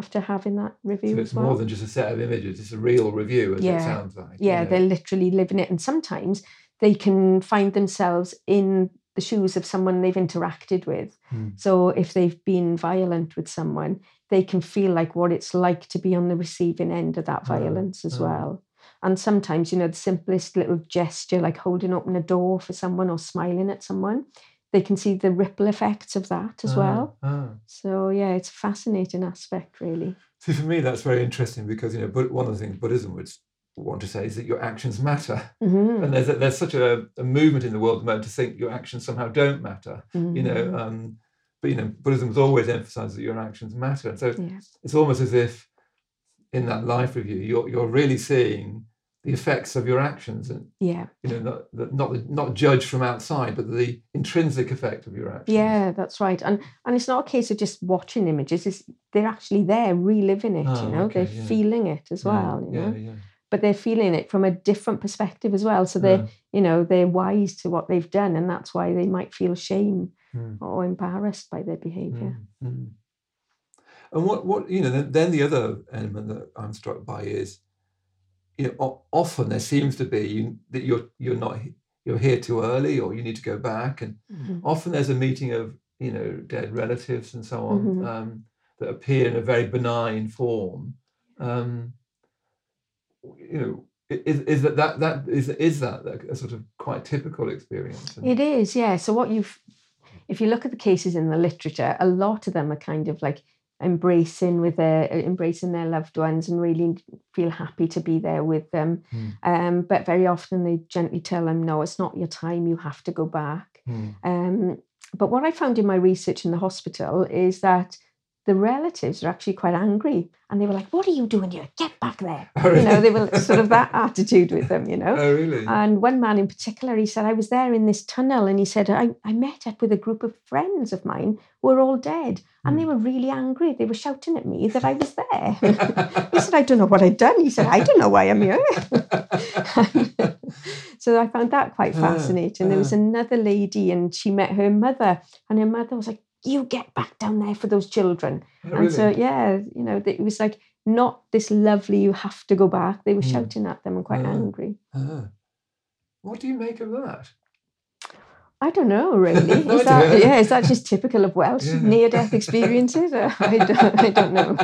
Speaker 3: after having that review
Speaker 2: so it's
Speaker 3: well
Speaker 2: more than just a set of images; it's a real review, as it
Speaker 3: Yeah.
Speaker 2: sounds like.
Speaker 3: yeah
Speaker 2: know.
Speaker 3: they're literally living it and sometimes they can find themselves in the shoes of someone they've interacted with.
Speaker 2: Mm.
Speaker 3: so if they've been violent with someone they can feel like what it's like to be on the receiving end of that violence as well. And sometimes you know the simplest little gesture like holding open a door for someone or smiling at someone they can see the ripple effects of that as
Speaker 2: Ah,
Speaker 3: well.
Speaker 2: ah.
Speaker 3: so yeah it's a fascinating aspect really.
Speaker 2: See, for me, that's very interesting because you know, but one of the things Buddhism would want to say is that your actions matter,
Speaker 3: Mhm.
Speaker 2: and there's a, there's such a, a movement in the world at the moment to think your actions somehow don't matter. You
Speaker 3: Mhm.
Speaker 2: know, um, but you know, Buddhism has always emphasised that your actions matter, and so
Speaker 3: yeah
Speaker 2: it's almost as if in that life review you're you're really seeing the effects of your actions, and
Speaker 3: yeah
Speaker 2: you know, not the, not the, not judged from outside, but the intrinsic effect of your actions.
Speaker 3: Yeah, that's right. And and it's not a case of just watching images, it's they're actually there reliving it,
Speaker 2: Oh,
Speaker 3: you know,
Speaker 2: okay,
Speaker 3: they're
Speaker 2: yeah.
Speaker 3: feeling it as
Speaker 2: Yeah,
Speaker 3: well, you
Speaker 2: yeah,
Speaker 3: know.
Speaker 2: yeah.
Speaker 3: But they're feeling it from a different perspective as well. So they're,
Speaker 2: Yeah.
Speaker 3: you know, they're wise to what they've done and that's why they might feel shame
Speaker 2: Mm.
Speaker 3: or embarrassed by their behavior.
Speaker 2: Mm. And what, what you know, then, then the other element that I'm struck by is, you know, often there seems to be you, that you're you're not you're here too early or you need to go back, and
Speaker 3: Mhm.
Speaker 2: often there's a meeting of you know dead relatives and so on
Speaker 3: Mhm.
Speaker 2: um, that appear in a very benign form. Um, you know, is, is that that that is is that a, sort of quite typical experience?
Speaker 3: It is, yeah. So what you've if you look at the cases in the literature, a lot of them are kind of like embracing with their embracing their loved ones and really feel happy to be there with them.
Speaker 2: Mm.
Speaker 3: Um, but very often they gently tell them, no, it's not your time, you have to go back.
Speaker 2: Mm,
Speaker 3: Um, but what I found in my research in the hospital is that the relatives are actually quite angry and they were like, What are you doing here? Get back there.
Speaker 2: Oh,
Speaker 3: You know, they were sort of that attitude with them, you know.
Speaker 2: Oh, really?
Speaker 3: And one man in particular, he said, I was there in this tunnel and he said, I, I met up with a group of friends of mine who were all dead and they
Speaker 2: Hmm.
Speaker 3: were really angry. They were shouting at me that I was there. he said, I don't know what I'd done. He said, I don't know why I'm here. so I found that quite
Speaker 2: Ah,
Speaker 3: fascinating. There was
Speaker 2: ah.
Speaker 3: another lady and she met her mother and her mother was like, you get back down there for those children.
Speaker 2: Oh,
Speaker 3: And so, yeah, you know, it was like not this lovely, you have to go back. They were
Speaker 2: Hmm.
Speaker 3: shouting at them and quite
Speaker 2: Ah.
Speaker 3: angry.
Speaker 2: Ah. What do you make of that?
Speaker 3: I don't know, really. Is that,
Speaker 2: know.
Speaker 3: yeah, is that just typical of Welsh
Speaker 2: Yeah.
Speaker 3: near-death experiences? Uh, I don't, I don't know.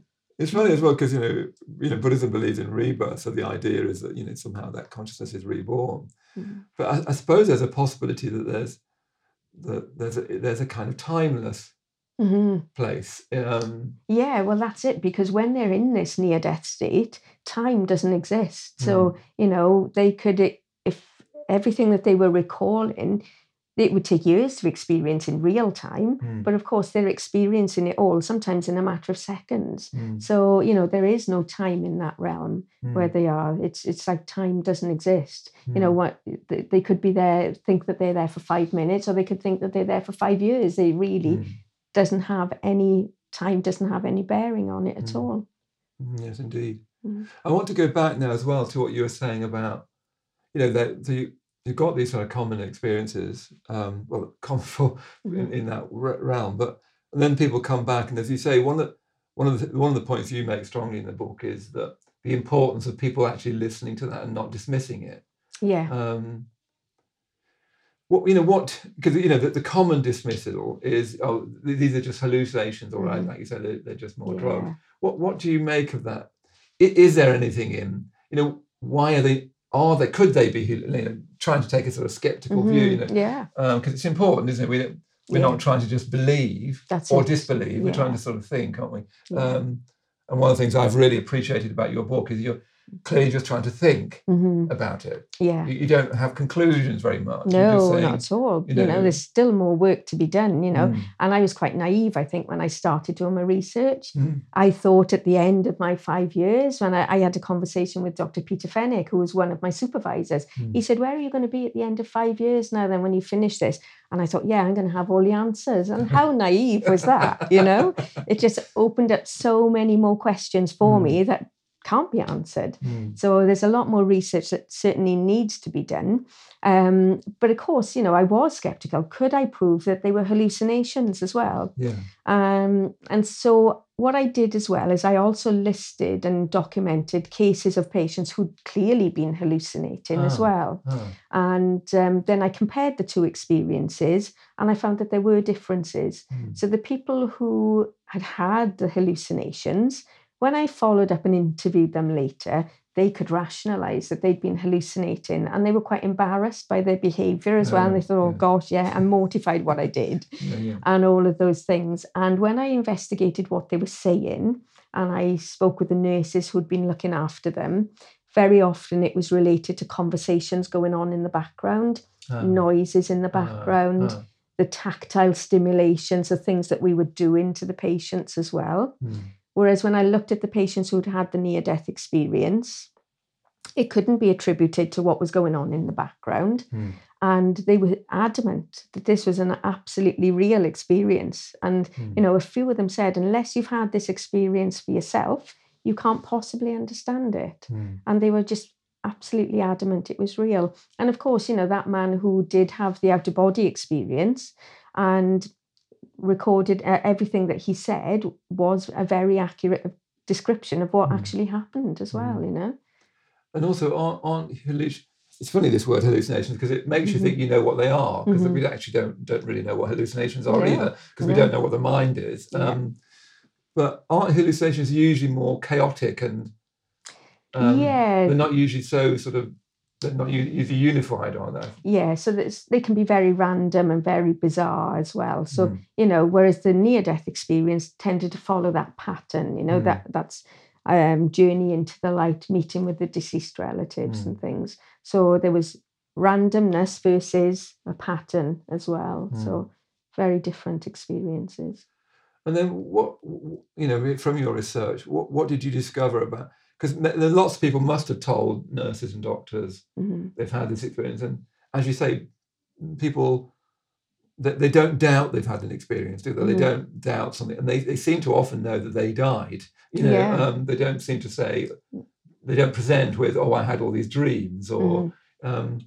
Speaker 2: It's funny as well because you know, you know, Buddhism believes in rebirth, so the idea is that you know somehow that consciousness is reborn.
Speaker 3: Mhm.
Speaker 2: But I, I suppose there's a possibility that there's that there's a, there's a kind of timeless
Speaker 3: Mhm.
Speaker 2: place. Um,
Speaker 3: Yeah, well, that's it. Because when they're in this near-death state, time doesn't exist. So you know, they could, if everything that they were recalling, it would take years to experience in real time.
Speaker 2: mm,
Speaker 3: But of course, they're experiencing it all sometimes in a matter of seconds.
Speaker 2: mm,
Speaker 3: So you know, there is no time in that realm where
Speaker 2: mm,
Speaker 3: they are. It's it's like time doesn't exist. You know
Speaker 2: mm,
Speaker 3: what? They could be there, think that they're there for five minutes, or they could think that they're there for five years. They really
Speaker 2: mm,
Speaker 3: doesn't have any time. Doesn't have any bearing on it at
Speaker 2: Mm.
Speaker 3: all.
Speaker 2: yes, indeed. I want to go back now as well to what you were saying about, you know, that the you've got these sort of common experiences, um, well, common for in,
Speaker 3: Mhm.
Speaker 2: in that re- realm, but and then people come back, and as you say, one of the one of the one of the points you make strongly in the book is that the importance of people actually listening to that and not dismissing it.
Speaker 3: Yeah.
Speaker 2: Um, what you know, what because you know the, the common dismissal is oh these are just hallucinations, all right,
Speaker 3: Mhm.
Speaker 2: like you said, they're, they're just more
Speaker 3: yeah.
Speaker 2: drugs. What what do you make of that? I- Is there anything in you know why are they are they could they be you know, trying to take a sort of skeptical view? You know,
Speaker 3: Yeah.
Speaker 2: because it's important, isn't it? we we're
Speaker 3: Yeah.
Speaker 2: not trying to just believe
Speaker 3: That's
Speaker 2: or
Speaker 3: it.
Speaker 2: disbelieve. We're trying to sort of think, aren't we?
Speaker 3: Yeah.
Speaker 2: Um, and one of the things I've really appreciated about your book is you're clearly just trying to think
Speaker 3: Mhm.
Speaker 2: about it.
Speaker 3: Yeah.
Speaker 2: You, you don't have conclusions very much.
Speaker 3: No,
Speaker 2: saying,
Speaker 3: not at all.
Speaker 2: you
Speaker 3: You know,
Speaker 2: know-
Speaker 3: there's still more work to be done. You know,
Speaker 2: "Mm,
Speaker 3: and I was quite naive. I think when I started doing my research,
Speaker 2: mm,
Speaker 3: I thought at the end of my five years, when I, I had a conversation with Dr. Peter Fenwick, who was one of my supervisors,
Speaker 2: Mm.
Speaker 3: he said, Where are you going to be at the end of five years now, then, when you finish this? And I thought, Yeah, I'm going to have all the answers. And how naive was that? You know, it just opened up so many more questions for
Speaker 2: Mm.
Speaker 3: me that can't be answered.
Speaker 2: mm,
Speaker 3: So there's a lot more research that certainly needs to be done. Um, but of course, you know, I was skeptical. Could I prove that they were hallucinations as well?
Speaker 2: yeah.
Speaker 3: Um, and so what I did as well is I also listed and documented cases of patients who'd clearly been hallucinating as
Speaker 2: Ah.
Speaker 3: well.
Speaker 2: ah,
Speaker 3: And um, then I compared the two experiences and I found that there were differences.
Speaker 2: mm,
Speaker 3: So the people who had had the hallucinations, when I followed up and interviewed them later, they could rationalize that they'd been hallucinating and they were quite embarrassed by their behavior as well. And they
Speaker 2: Oh,
Speaker 3: thought, oh
Speaker 2: yeah.
Speaker 3: gosh, yeah, I'm mortified what I did
Speaker 2: yeah, yeah.
Speaker 3: and all of those things. And when I investigated what they were saying, and I spoke with the nurses who'd been looking after them, very often it was related to conversations going on in the background,
Speaker 2: Ah,
Speaker 3: noises in the
Speaker 2: ah,
Speaker 3: background,
Speaker 2: ah,
Speaker 3: the tactile stimulations, the things that we were doing to the patients as well.
Speaker 2: mm,
Speaker 3: Whereas when I looked at the patients who'd had the near death experience, it couldn't be attributed to what was going on in the background.
Speaker 2: mm,
Speaker 3: And they were adamant that this was an absolutely real experience. And,
Speaker 2: mm.
Speaker 3: you know, a few of them said, unless you've had this experience for yourself, you can't possibly understand it.
Speaker 2: Mm,
Speaker 3: And they were just absolutely adamant it was real. And of course, you know, that man who did have the out of body experience and recorded uh, everything that he said was a very accurate description of what
Speaker 2: Mm.
Speaker 3: actually happened as well,
Speaker 2: Mm.
Speaker 3: you know?
Speaker 2: And also, aren't, aren't it's funny this word hallucinations because it makes you
Speaker 3: Mhm.
Speaker 2: think you know what they are because
Speaker 3: Mhm.
Speaker 2: we actually don't don't really know what hallucinations are
Speaker 3: No,
Speaker 2: either because we don't know what the mind is.
Speaker 3: Yeah.
Speaker 2: Um, but aren't hallucinations usually more chaotic and um,
Speaker 3: yeah.
Speaker 2: they're not usually so sort of they're not usually unified, are they?
Speaker 3: Yeah, so they can be very random and very bizarre as well. So
Speaker 2: Mm.
Speaker 3: you know, whereas the near-death experience tended to follow that pattern, you know,
Speaker 2: Mm.
Speaker 3: that that's um, journey into the light, meeting with the deceased relatives
Speaker 2: Mm.
Speaker 3: and things. So there was randomness versus a pattern as well.
Speaker 2: Mm.
Speaker 3: So very different experiences.
Speaker 2: And then what you know from your research, what what did you discover about? Because lots of people must have told nurses and doctors
Speaker 3: Mhm.
Speaker 2: they've had this experience, and as you say, people they, they don't doubt they've had an experience, do they? They
Speaker 3: Mhm.
Speaker 2: don't doubt something, and they, they seem to often know that they died. You know,
Speaker 3: Yeah.
Speaker 2: um, they don't seem to say they don't present with, "Oh, I had all these dreams," or
Speaker 3: Mhm.
Speaker 2: um,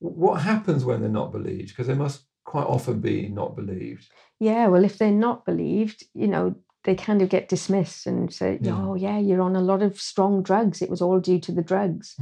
Speaker 2: what happens when they're not believed? Because they must quite often be not believed.
Speaker 3: Yeah, well, if they're not believed, you know, they kind of get dismissed and say,
Speaker 2: Yeah.
Speaker 3: oh, yeah, you're on a lot of strong drugs. It was all due to the drugs.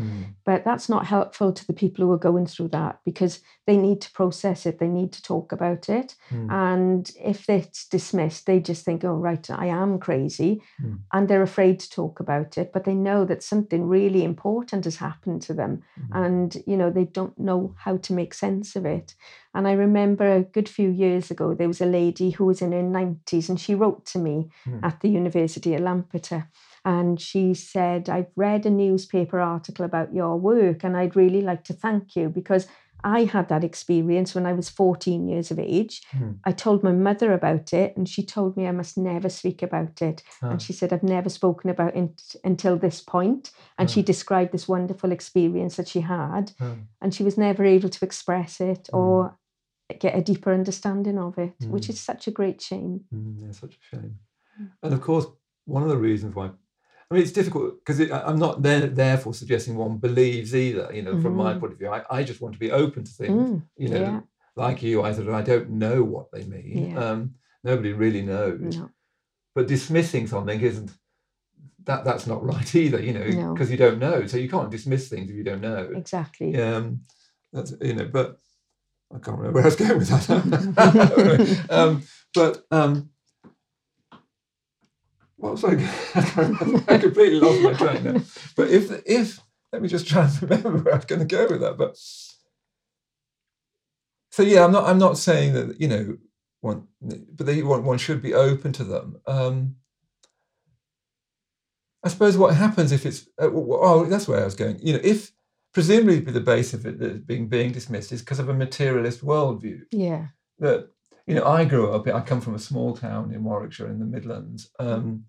Speaker 3: But that's not helpful to the people who are going through that because they need to process it, they need to talk about it.
Speaker 2: Mm.
Speaker 3: And if it's dismissed, they just think, oh, right, I am crazy.
Speaker 2: Mm.
Speaker 3: And they're afraid to talk about it. But they know that something really important has happened to them.
Speaker 2: Mhm.
Speaker 3: And, you know, they don't know how to make sense of it. And I remember a good few years ago, there was a lady who was in her 90s and she wrote to me
Speaker 2: Mm.
Speaker 3: at the University of Lampeter. And she said, I've read a newspaper article about your work and I'd really like to thank you because I had that experience when I was 14 years of age.
Speaker 2: Mm.
Speaker 3: I told my mother about it and she told me I must never speak about it.
Speaker 2: Ah.
Speaker 3: And she said, I've never spoken about it until this point. And she described this wonderful experience that she had and she was never able to express it
Speaker 2: Mm.
Speaker 3: or get a deeper understanding of it, which
Speaker 2: Mm.
Speaker 3: is such a great shame.
Speaker 2: Mm, yeah, such a shame.
Speaker 3: Mm.
Speaker 2: And of course, one of the reasons why, I mean, it's difficult because it, I'm not there, therefore suggesting one believes either. You know, from my
Speaker 3: Mhm.
Speaker 2: point of view, I, I just want to be open to things.
Speaker 3: Mm,
Speaker 2: You know,
Speaker 3: yeah.
Speaker 2: like you, I thought I don't know what they mean.
Speaker 3: Yeah.
Speaker 2: Um, nobody really knows.
Speaker 3: No.
Speaker 2: But dismissing something isn't that. That's not right either. You know,
Speaker 3: No.
Speaker 2: because you don't know, so you can't dismiss things if you don't know.
Speaker 3: Exactly.
Speaker 2: Um, that's you know, but I can't remember where I was going with that. um, but um, what was I? I. I completely lost my train now. But if if let me just try and remember where I'm going to go with that. But so yeah, I'm not I'm not saying that you know one, but they, one one should be open to them. Um, I suppose what happens if it's uh, oh that's where I was going. You know, if presumably be the base of it that's being being dismissed is because of a materialist worldview
Speaker 3: Yeah.
Speaker 2: that you know I grew up. I come from a small town in Warwickshire in the Midlands. Um,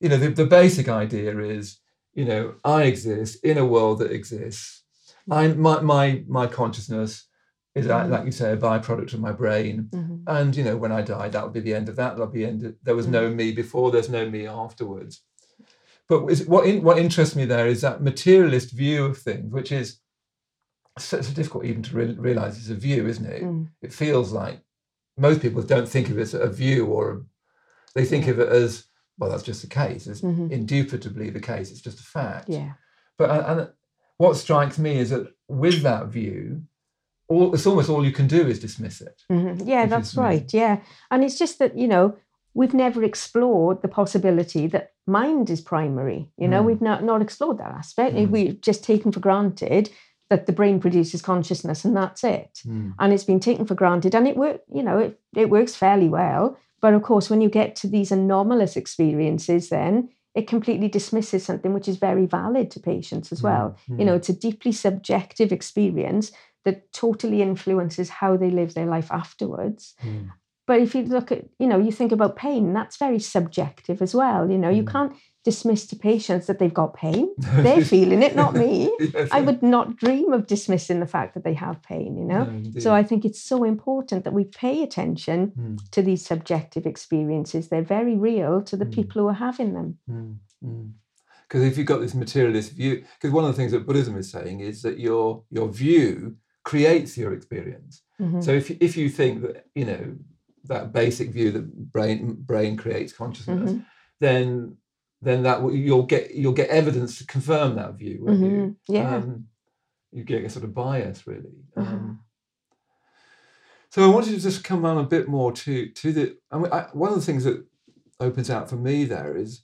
Speaker 2: you know, the, the basic idea is you know I exist in a world that exists. I my my my consciousness is
Speaker 3: Mhm.
Speaker 2: like you say a byproduct of my brain.
Speaker 3: Mhm.
Speaker 2: And you know, when I die, that'll be the end of that. There'll be end. There was no me before. There's no me afterwards. But is, what in, what interests me there is that materialist view of things, which is so, so difficult even to re- realize it's a view, isn't it?
Speaker 3: Mm.
Speaker 2: It feels like most people don't think of it as a view, or a, they think of it as well. That's just the case. It's
Speaker 3: Mhm.
Speaker 2: indubitably the case. It's just a fact.
Speaker 3: Yeah.
Speaker 2: But and, what strikes me is that with that view, all it's almost all you can do is dismiss it.
Speaker 3: Mhm. Yeah, that's right. Yeah. And it's just that, you know, we've never explored the possibility that mind is primary. You know,
Speaker 2: Mm.
Speaker 3: we've not, not explored that aspect.
Speaker 2: Mm.
Speaker 3: We've just taken for granted that the brain produces consciousness and that's it. And it's been taken for granted and it work, you know, it, it works fairly well. But of course, when you get to these anomalous experiences, then it completely dismisses something which is very valid to patients as well. You know, it's a deeply subjective experience that totally influences how they live their life afterwards.
Speaker 2: Mm.
Speaker 3: But if you look at, you know, you think about pain, that's very subjective as well. You know, you
Speaker 2: Mm.
Speaker 3: can't dismiss to patients that they've got pain. They're feeling it, not me.
Speaker 2: Yes,
Speaker 3: I would not dream of dismissing the fact that they have pain, you know?
Speaker 2: No.
Speaker 3: So I think it's so important that we pay attention
Speaker 2: Mm,
Speaker 3: to these subjective experiences. They're very real to the
Speaker 2: Mm.
Speaker 3: people who are having them.
Speaker 2: mm, Because if you've got this materialist view, because one of the things that Buddhism is saying is that your your view creates your experience.
Speaker 3: Mhm.
Speaker 2: So if if you think that you know that basic view that brain brain creates consciousness,
Speaker 3: Mhm.
Speaker 2: then then that you'll get you'll get evidence to confirm that view. Won't you?
Speaker 3: Yeah.
Speaker 2: Um, you get a sort of bias, really.
Speaker 3: Uh-huh.
Speaker 2: Um, so I wanted to just come on a bit more to to the. I mean, I, one of the things that opens out for me there is,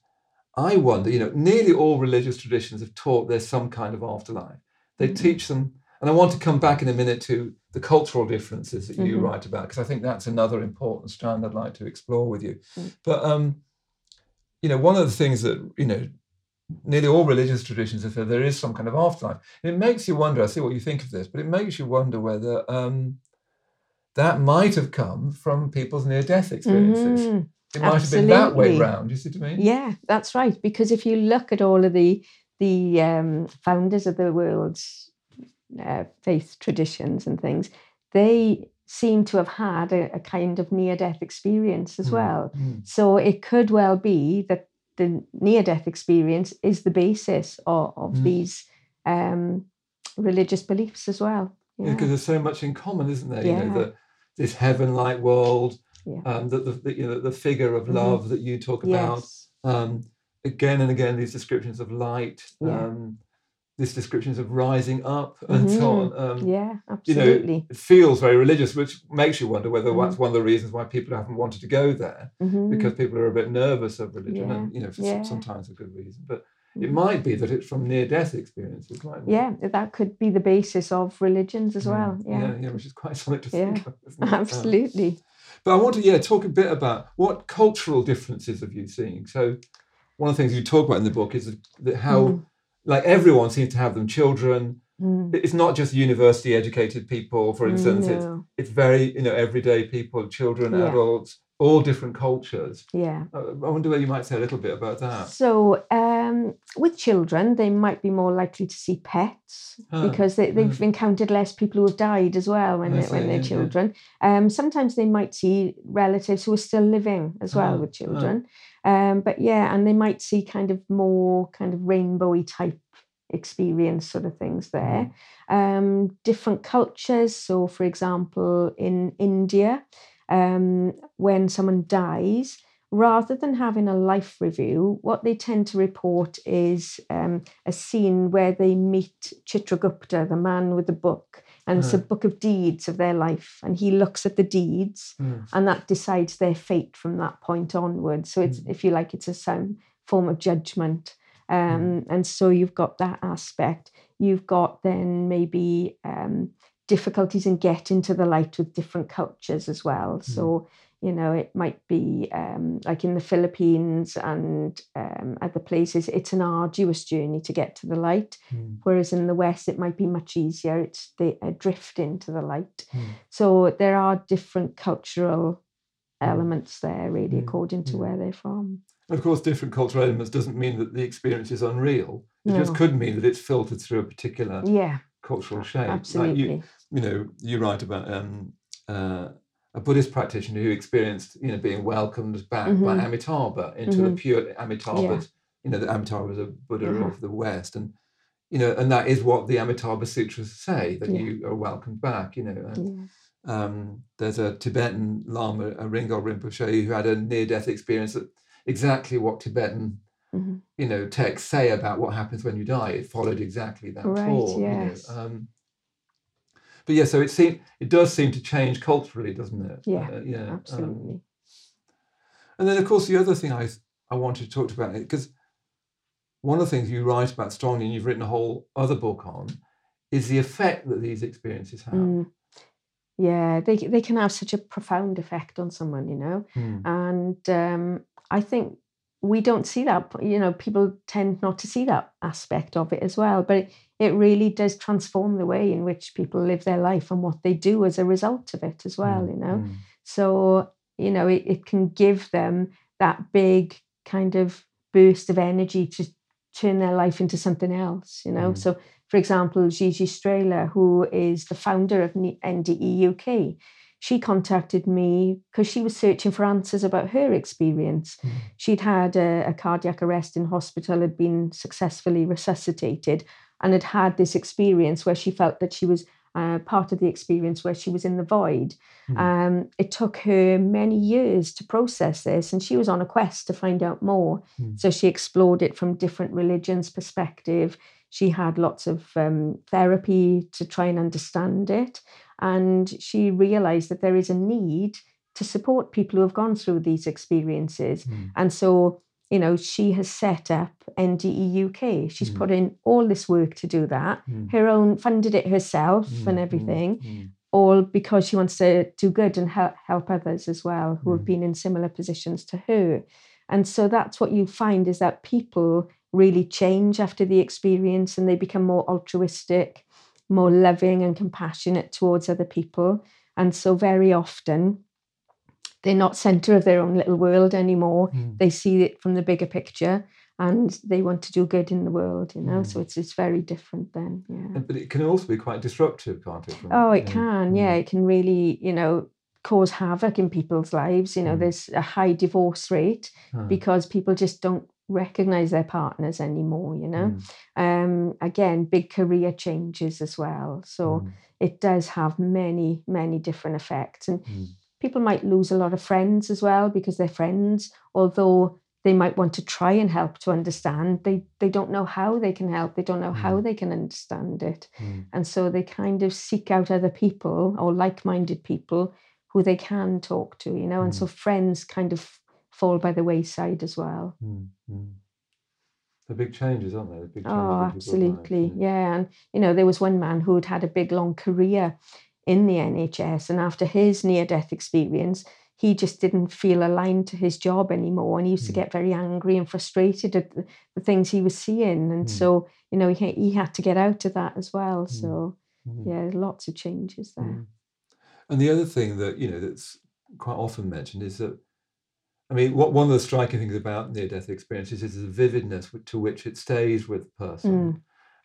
Speaker 2: I wonder. You know, nearly all religious traditions have taught there's some kind of afterlife. They
Speaker 3: Mhm.
Speaker 2: teach them, and I want to come back in a minute to the cultural differences that you
Speaker 3: Mhm.
Speaker 2: write about because I think that's another important strand I'd like to explore with you.
Speaker 3: Mm.
Speaker 2: But um, you know, one of the things that you know nearly all religious traditions have said there is some kind of afterlife. It makes you wonder. I see what you think of this, but it makes you wonder whether um, that might have come from people's near-death experiences.
Speaker 3: Mhm.
Speaker 2: It might have been that way
Speaker 3: Absolutely.
Speaker 2: round. You see what I mean?
Speaker 3: Yeah, that's right. Because if you look at all of the the um, founders of the world's uh, faith traditions and things, they seem to have had a, a kind of near death experience as
Speaker 2: Mm,
Speaker 3: well.
Speaker 2: mm.
Speaker 3: So it could well be that the near death experience is the basis of, of
Speaker 2: Mm.
Speaker 3: these um, religious beliefs as well.
Speaker 2: Yeah, because there's so much in common, isn't there? You know, the, this heaven-like world,
Speaker 3: Yeah.
Speaker 2: um, the, the, the, you know, the figure of
Speaker 3: Mhm.
Speaker 2: love that you talk about.
Speaker 3: yes.
Speaker 2: Um, again and again, these descriptions of light,
Speaker 3: Yeah.
Speaker 2: um, these descriptions of rising up, and so on. Um,
Speaker 3: Yeah,
Speaker 2: you know,
Speaker 3: absolutely.
Speaker 2: it feels very religious, which makes you wonder whether
Speaker 3: Mhm.
Speaker 2: that's one of the reasons why people haven't wanted to go there
Speaker 3: Mhm.
Speaker 2: because people are a bit nervous of religion,
Speaker 3: Yeah,
Speaker 2: and you know, for
Speaker 3: yeah.
Speaker 2: sometimes a good reason. But it
Speaker 3: Mhm.
Speaker 2: might be that it's from near-death experiences, it?
Speaker 3: Yeah, that could be the basis of religions as
Speaker 2: Mm,
Speaker 3: well. Yeah,
Speaker 2: yeah, yeah, which is quite something to
Speaker 3: Yeah,
Speaker 2: think of. Um,
Speaker 3: absolutely.
Speaker 2: But I want to, yeah, talk a bit about what cultural differences have you seen? So, one of the things you talk about in the book is that how,
Speaker 3: Mm.
Speaker 2: Like, everyone seems to have them children.
Speaker 3: Mm.
Speaker 2: It's not just university educated people, for instance. It's
Speaker 3: No.
Speaker 2: it's very, you know, everyday people, children,
Speaker 3: Yeah.
Speaker 2: adults, all different cultures.
Speaker 3: Yeah.
Speaker 2: Uh, I wonder whether you might say a little bit about that.
Speaker 3: So, um, with children, they might be more likely to see pets
Speaker 2: Ah,
Speaker 3: because they, they've encountered less people who have died as well when,
Speaker 2: I
Speaker 3: they, when they're
Speaker 2: yeah, yeah.
Speaker 3: children. Um, sometimes they might see relatives who are still living as well
Speaker 2: Ah,
Speaker 3: with children. Um, but yeah, and they might see kind of more kind of rainbowy type experience sort of things there. Um, different cultures. So, for example, in India, um, when someone dies, rather than having a life review, what they tend to report is um, a scene where they meet Chitragupta, the man with the book, and it's a book of deeds of their life, and he looks at the deeds,
Speaker 2: Mm.
Speaker 3: and that decides their fate from that point onwards. So it's, if you like, it's a some form of judgment. Um, And so you've got that aspect. You've got then maybe um, difficulties in getting to the light with different cultures as well. So you know it might be um, like in the Philippines and um, other places, it's an arduous journey to get to the light.
Speaker 2: Mm.
Speaker 3: Whereas in the West, it might be much easier. It's the a drift into the light.
Speaker 2: Mm.
Speaker 3: So there are different cultural elements there, really,
Speaker 2: Mm,
Speaker 3: according to
Speaker 2: mm.
Speaker 3: where they're from.
Speaker 2: Of course, different cultural elements doesn't mean that the experience is unreal. It just could mean that it's filtered through a particular
Speaker 3: Yeah,
Speaker 2: cultural shape. Like
Speaker 3: absolutely.
Speaker 2: you, you know, you write about um, uh, a Buddhist practitioner who experienced, you know, being welcomed back by
Speaker 3: Mhm.
Speaker 2: Amitabha into the
Speaker 3: Mhm.
Speaker 2: pure Amitabha.
Speaker 3: Yeah.
Speaker 2: You know, that Amitabha was a Buddha
Speaker 3: Uh-huh.
Speaker 2: of the West, and you know, and that is what the Amitabha Sutras say that
Speaker 3: Yeah.
Speaker 2: you are welcomed back. You know, and,
Speaker 3: yeah.
Speaker 2: um, there's a Tibetan Lama, a Ringo Rinpoche, who had a near-death experience that exactly what Tibetan
Speaker 3: Mhm.
Speaker 2: you know texts say about what happens when you die. It followed exactly that
Speaker 3: Right,
Speaker 2: form.
Speaker 3: yes.
Speaker 2: You know? um, but yeah, so it seem it does seem to change culturally, doesn't it?
Speaker 3: Yeah,
Speaker 2: Uh, yeah. um,
Speaker 3: Absolutely.
Speaker 2: and then, of course, the other thing I I wanted to talk about because one of the things you write about strongly, and you've written a whole other book on, is the effect that these experiences have.
Speaker 3: Mm. Yeah, they they can have such a profound effect on someone, you know.
Speaker 2: Mm.
Speaker 3: And um, I think we don't see that. You know, people tend not to see that aspect of it as well. But it, it really does transform the way in which people live their life and what they do as a result of it as well. You know.
Speaker 2: mm.
Speaker 3: So, you know, it, it can give them that big kind of burst of energy to turn their life into something else, you know.
Speaker 2: Mm.
Speaker 3: So, for example, Gigi Strehler, who is the founder of NDE UK, she contacted me because she was searching for answers about her experience.
Speaker 2: Mm.
Speaker 3: She'd had a, a cardiac arrest in hospital, had been successfully resuscitated, and had had this experience where she felt that she was uh, part of the experience where she was in the void.
Speaker 2: Mm.
Speaker 3: Um, it took her many years to process this, and she was on a quest to find out more.
Speaker 2: Mm.
Speaker 3: So she explored it from different religions' perspective. She had lots of um, therapy to try and understand it, and she realized that there is a need to support people who have gone through these experiences.
Speaker 2: Mm.
Speaker 3: And so, you know, she has set up NDE UK. She's
Speaker 2: Mm.
Speaker 3: put in all this work to do that.
Speaker 2: Mm.
Speaker 3: Her own funded it herself
Speaker 2: Mm,
Speaker 3: and
Speaker 2: mm,
Speaker 3: everything
Speaker 2: mm.
Speaker 3: all because she wants to do good and help, help others as well who have been in similar positions to her. And so that's what you find is that people really change after the experience and they become more altruistic, more loving and compassionate towards other people. And so, very often, they're not center of their own little world anymore.
Speaker 2: Mm.
Speaker 3: They see it from the bigger picture and they want to do good in the world, you know.
Speaker 2: Mm.
Speaker 3: So it's it's very different then. Yeah.
Speaker 2: But it can also be quite disruptive, can't it? from-
Speaker 3: Oh, it
Speaker 2: you know?
Speaker 3: can. Yeah,
Speaker 2: Mm.
Speaker 3: it can really, you know, cause havoc in people's lives. You know,
Speaker 2: Mm.
Speaker 3: there's a high divorce rate
Speaker 2: Ah,
Speaker 3: because people just don't recognize their partners anymore, you know.
Speaker 2: mm,
Speaker 3: Um, again, big career changes as well. So
Speaker 2: mm,
Speaker 3: it does have many, many different effects. And
Speaker 2: mm.
Speaker 3: people might lose a lot of friends as well because they're friends, although they might want to try and help to understand. They they don't know how they can help. They don't know how
Speaker 2: Mm.
Speaker 3: they can understand it.
Speaker 2: Mm.
Speaker 3: And so they kind of seek out other people or like-minded people who they can talk to, you know. And so friends kind of fall by the wayside as well.
Speaker 2: Mm, mm. The big changes, aren't they? The big changes
Speaker 3: Oh,
Speaker 2: in people's lives,
Speaker 3: absolutely. Yeah. And, you know, there was one man who had had a big, long career in the NHS. And after his near death experience, he just didn't feel aligned to his job anymore. And he used to
Speaker 2: Mm.
Speaker 3: get very angry and frustrated at the, the things he was seeing. And
Speaker 2: Mm.
Speaker 3: so, you know, he, he had to get out of that as well.
Speaker 2: Mm.
Speaker 3: So,
Speaker 2: Mm.
Speaker 3: yeah, lots of changes there.
Speaker 2: Mm. And the other thing that you know that's quite often mentioned is that, I mean, what one of the striking things about near-death experiences is the vividness to which it stays with the person,
Speaker 3: Mm.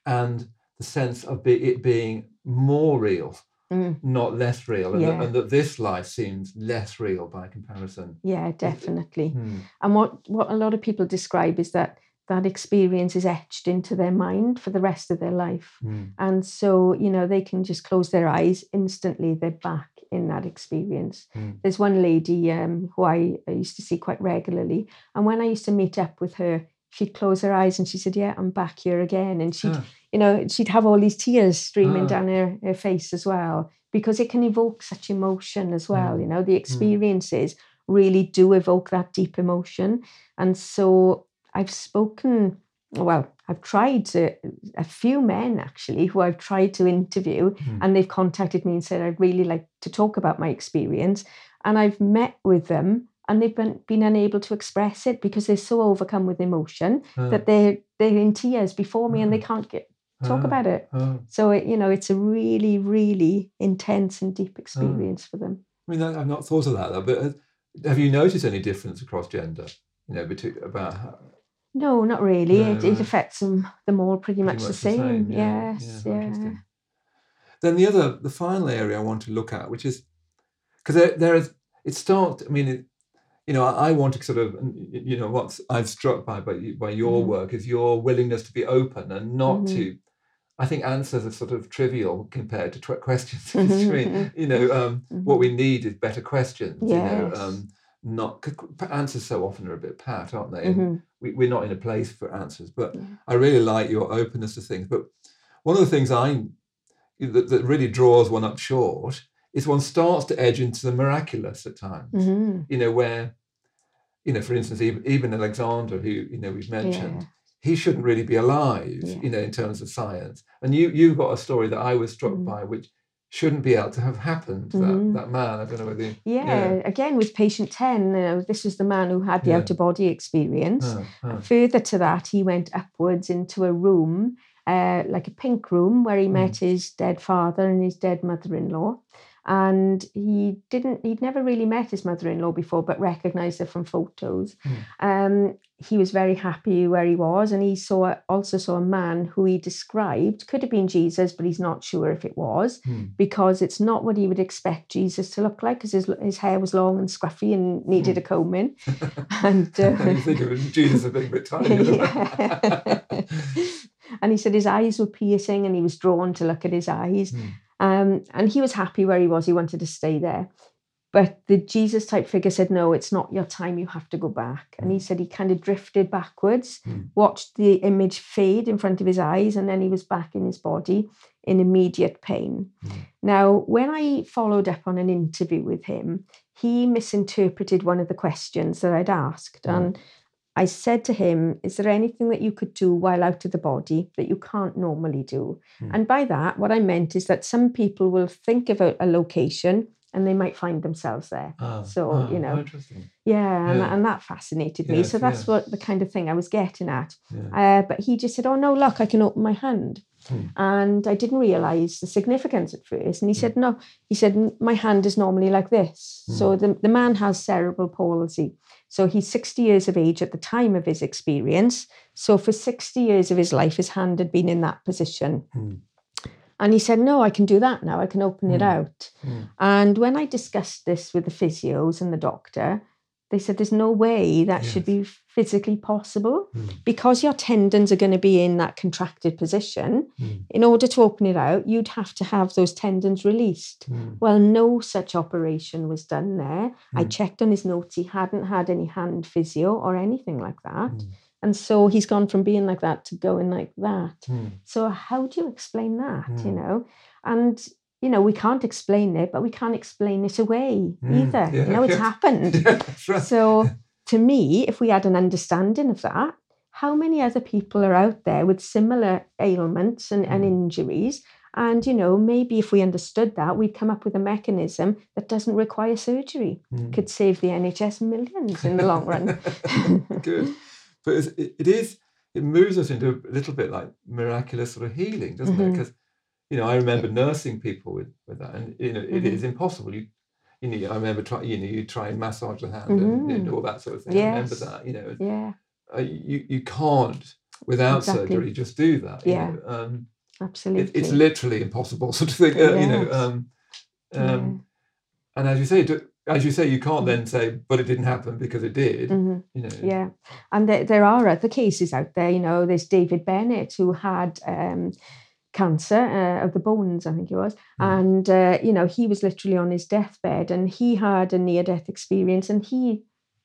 Speaker 2: and the sense of be, it being more real,
Speaker 3: Mm.
Speaker 2: not less real, and, that, and that this life seems less real by comparison.
Speaker 3: Yeah, definitely.
Speaker 2: Mm,
Speaker 3: And what, what a lot of people describe is that that experience is etched into their mind for the rest of their life.
Speaker 2: mm,
Speaker 3: And so, you know, they can just close their eyes instantly, they're back in that experience.
Speaker 2: Mm.
Speaker 3: There's one lady um, who I, I used to see quite regularly. And when I used to meet up with her, she'd close her eyes and she said, Yeah, I'm back here again. And she'd,
Speaker 2: Ah,
Speaker 3: you know, she'd have all these tears streaming
Speaker 2: Ah.
Speaker 3: down her, her face as well, because it can evoke such emotion as well.
Speaker 2: Mm.
Speaker 3: You know, the experiences really do evoke that deep emotion. And so I've spoken, well, I've tried to, a few men actually who I've tried to interview,
Speaker 2: Mm.
Speaker 3: and they've contacted me and said, I'd really like to talk about my experience. And I've met with them. And they've been, been unable to express it because they're so overcome with emotion
Speaker 2: ah,
Speaker 3: that they're they're in tears before me and they can't get talk
Speaker 2: ah,
Speaker 3: about it. So it, you know, it's a really, really intense and deep experience for them.
Speaker 2: I mean, I've not thought of that, though, but uh, have you noticed any difference across gender? You know, between about how,
Speaker 3: No, not really.
Speaker 2: No,
Speaker 3: it, it affects them them all pretty, much, the same.
Speaker 2: yeah,
Speaker 3: Yes,
Speaker 2: yeah,
Speaker 3: yeah.
Speaker 2: Then the other, the final area I want to look at, which is because there, there is, it starts. I mean, it, you know, I, I want to sort of, you know, what I'm struck by by, by your
Speaker 3: Mhm.
Speaker 2: work is your willingness to be open and not
Speaker 3: Mhm.
Speaker 2: to. I think answers are sort of trivial compared to tw- questions. You know, um, what
Speaker 3: Mhm.
Speaker 2: we need is better questions. You know,
Speaker 3: Yes.
Speaker 2: um, not answers so often are a bit pat, aren't they?
Speaker 3: Mhm.
Speaker 2: we, we're not in a place for answers. But
Speaker 3: Yeah.
Speaker 2: I really like your openness to things. But one of the things I that, that really draws one up short is one starts to edge into the miraculous at times.
Speaker 3: Mhm.
Speaker 2: You know, where, you know, for instance, even, Eben Alexander, who you know we've mentioned,
Speaker 3: Yeah.
Speaker 2: he shouldn't really be alive.
Speaker 3: Yeah.
Speaker 2: You know, in terms of science. And you you've got a story that I was struck
Speaker 3: Mm.
Speaker 2: by, which shouldn't be able to have happened. That that man, I don't know whether. you-
Speaker 3: Yeah, again with patient 10, you know, this was the man who had the
Speaker 2: Yeah.
Speaker 3: out of body experience.
Speaker 2: Uh, uh,
Speaker 3: Further to that, he went upwards into a room, uh, like a pink room, where he
Speaker 2: Mm.
Speaker 3: met his dead father and his dead mother in law. And he didn't, he'd never really met his mother in law before, but recognized her from photos. Um, he was very happy where he was, and he saw also saw a man who he described could have been Jesus, but he's not sure if it was
Speaker 2: Hmm.
Speaker 3: because it's not what he would expect Jesus to look like because his, his hair was long and scruffy and needed a combing. and uh,
Speaker 2: you think of Jesus a bit tiny.
Speaker 3: And he said his eyes were piercing and he was drawn to look at his eyes.
Speaker 2: Hmm.
Speaker 3: Um, and he was happy where he was. He wanted to stay there. But the Jesus type figure said, No, it's not your time. You have to go back. And he said he kind of drifted backwards,
Speaker 2: Hmm.
Speaker 3: watched the image fade in front of his eyes, and then he was back in his body in immediate pain.
Speaker 2: Hmm.
Speaker 3: Now, when I followed up on an interview with him, he misinterpreted one of the questions that I'd asked.
Speaker 2: Hmm.
Speaker 3: And I said to him, Is there anything that you could do while out of the body that you can't normally do?
Speaker 2: Hmm.
Speaker 3: And by that, what I meant is that some people will think about a, location and they might find themselves there.
Speaker 2: Ah,
Speaker 3: So,
Speaker 2: ah,
Speaker 3: you know,
Speaker 2: interesting.
Speaker 3: Yeah, and,
Speaker 2: Yeah.
Speaker 3: and that fascinated me. So that's
Speaker 2: yes.
Speaker 3: what the kind of thing I was getting at.
Speaker 2: Yeah.
Speaker 3: Uh, but he just said, "Oh no, look, I can open my hand,"
Speaker 2: Hmm.
Speaker 3: and I didn't realise the significance at first. And he said, "No," he said, "My hand is normally like this." So the the man has cerebral palsy. So he's sixty years of age at the time of his experience. So for sixty years of his life, his hand had been in that position.
Speaker 2: Hmm.
Speaker 3: And he said, "No, I can do that now. I can open it
Speaker 2: Hmm.
Speaker 3: out."
Speaker 2: Hmm.
Speaker 3: And when I discussed this with the physios and the doctor, they said there's no way that should be physically possible
Speaker 2: Mm.
Speaker 3: because your tendons are going to be in that contracted position.
Speaker 2: Mm.
Speaker 3: In order to open it out, you'd have to have those tendons released.
Speaker 2: Mm.
Speaker 3: Well, no such operation was done there. I
Speaker 2: Mm.
Speaker 3: checked on his notes, he hadn't had any hand physio or anything like that.
Speaker 2: Mm.
Speaker 3: And so he's gone from being like that to going like that.
Speaker 2: Mm.
Speaker 3: So how do you explain that, you know? And you know, we can't explain it, but we can't explain it away
Speaker 2: Mm,
Speaker 3: either.
Speaker 2: yeah,
Speaker 3: you know, it's
Speaker 2: yeah.
Speaker 3: happened.
Speaker 2: Yeah, right.
Speaker 3: So to me, if we had an understanding of that, how many other people are out there with similar ailments and, and
Speaker 2: Mm.
Speaker 3: injuries? And you know, maybe if we understood that, we'd come up with a mechanism that doesn't require surgery.
Speaker 2: Mm.
Speaker 3: Could save the NHS millions in the long run.
Speaker 2: Good. But it, it is, it moves us into a little bit like miraculous sort of healing, doesn't it?
Speaker 3: Mhm.
Speaker 2: Because, you know, I remember nursing people with, with that, and, you know, it
Speaker 3: Mhm.
Speaker 2: is impossible. You, you know, I remember trying, you know, you try and massage the hand and, and
Speaker 3: Mhm.
Speaker 2: all that sort of thing. I remember that, you know,
Speaker 3: yeah,
Speaker 2: uh, you, you can't, without
Speaker 3: Exactly.
Speaker 2: surgery, just do that. you
Speaker 3: Yeah.
Speaker 2: know. Um,
Speaker 3: absolutely.
Speaker 2: it, it's literally impossible sort of thing, uh, you know.
Speaker 3: Yes.
Speaker 2: Um,
Speaker 3: Yeah.
Speaker 2: um, And as you say, do- as you say, you can't
Speaker 3: Mm.
Speaker 2: then say, but it didn't happen because it did.
Speaker 3: Mhm.
Speaker 2: You know.
Speaker 3: Yeah, and there, there are other cases out there. You know, there's David Bennett who had um, cancer uh, of the bones, I think it was,
Speaker 2: Mm.
Speaker 3: and uh, you know he was literally on his deathbed, and he had a near-death experience, and he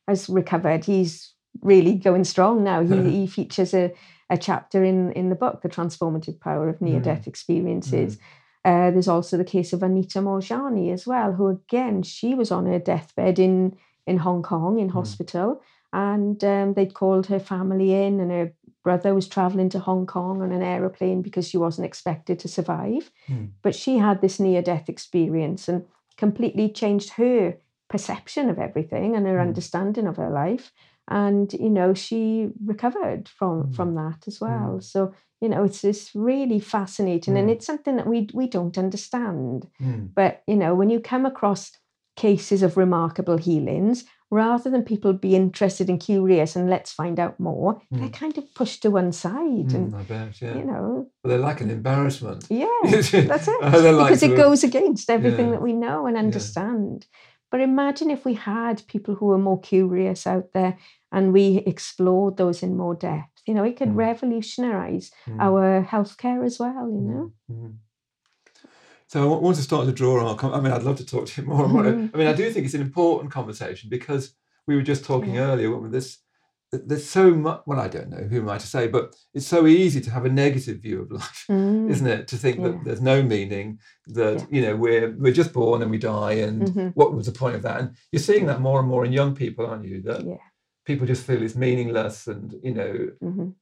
Speaker 3: has recovered. He's really going strong now. He, he features a, a chapter in in the book, The Transformative Power of Near-Death Experiences. Uh, there's also the case of Anita Moorjani as well, who again she was on her deathbed in in Hong Kong in hospital, and um, they'd called her family in, and her brother was traveling to Hong Kong on an aeroplane because she wasn't expected to survive,
Speaker 2: Mm.
Speaker 3: but she had this near death experience and completely changed her perception of everything and her
Speaker 2: Mm.
Speaker 3: understanding of her life. And you know she recovered from
Speaker 2: Mm.
Speaker 3: from that as well. So you know it's it's really fascinating, and
Speaker 2: Mm.
Speaker 3: it's something that we we don't understand.
Speaker 2: Mm.
Speaker 3: But you know, when you come across cases of remarkable healings, rather than people be interested and curious and let's find out more, they're
Speaker 2: Mm.
Speaker 3: kind of pushed to one side,
Speaker 2: Mm,
Speaker 3: and
Speaker 2: I bet, yeah.
Speaker 3: you know,
Speaker 2: But they're like an embarrassment.
Speaker 3: yeah, that's it.
Speaker 2: Like
Speaker 3: because it goes against everything
Speaker 2: yeah.
Speaker 3: that we know and understand. But imagine if we had people who were more curious out there and we explored those in more depth. You know, it could
Speaker 2: Mm.
Speaker 3: revolutionize
Speaker 2: Mm,
Speaker 3: our healthcare as well, you know.
Speaker 2: Mm, mm. So I wa- want to start to draw on I mean, I'd love to talk to you more. and more.
Speaker 3: Mhm.
Speaker 2: I mean, I do think it's an important conversation because we were just talking
Speaker 3: Yeah.
Speaker 2: earlier. weren't This, there's so much. Well, I don't know who am I to say, but it's so easy to have a negative view of life,
Speaker 3: Mm.
Speaker 2: isn't it? To think
Speaker 3: Yeah.
Speaker 2: that there's no meaning, that
Speaker 3: Yeah.
Speaker 2: you know we're we're just born and we die, and
Speaker 3: Mhm.
Speaker 2: what was the point of that? And you're seeing that more and more in young people, aren't you? That people just feel it's meaningless, and you know
Speaker 3: mhm.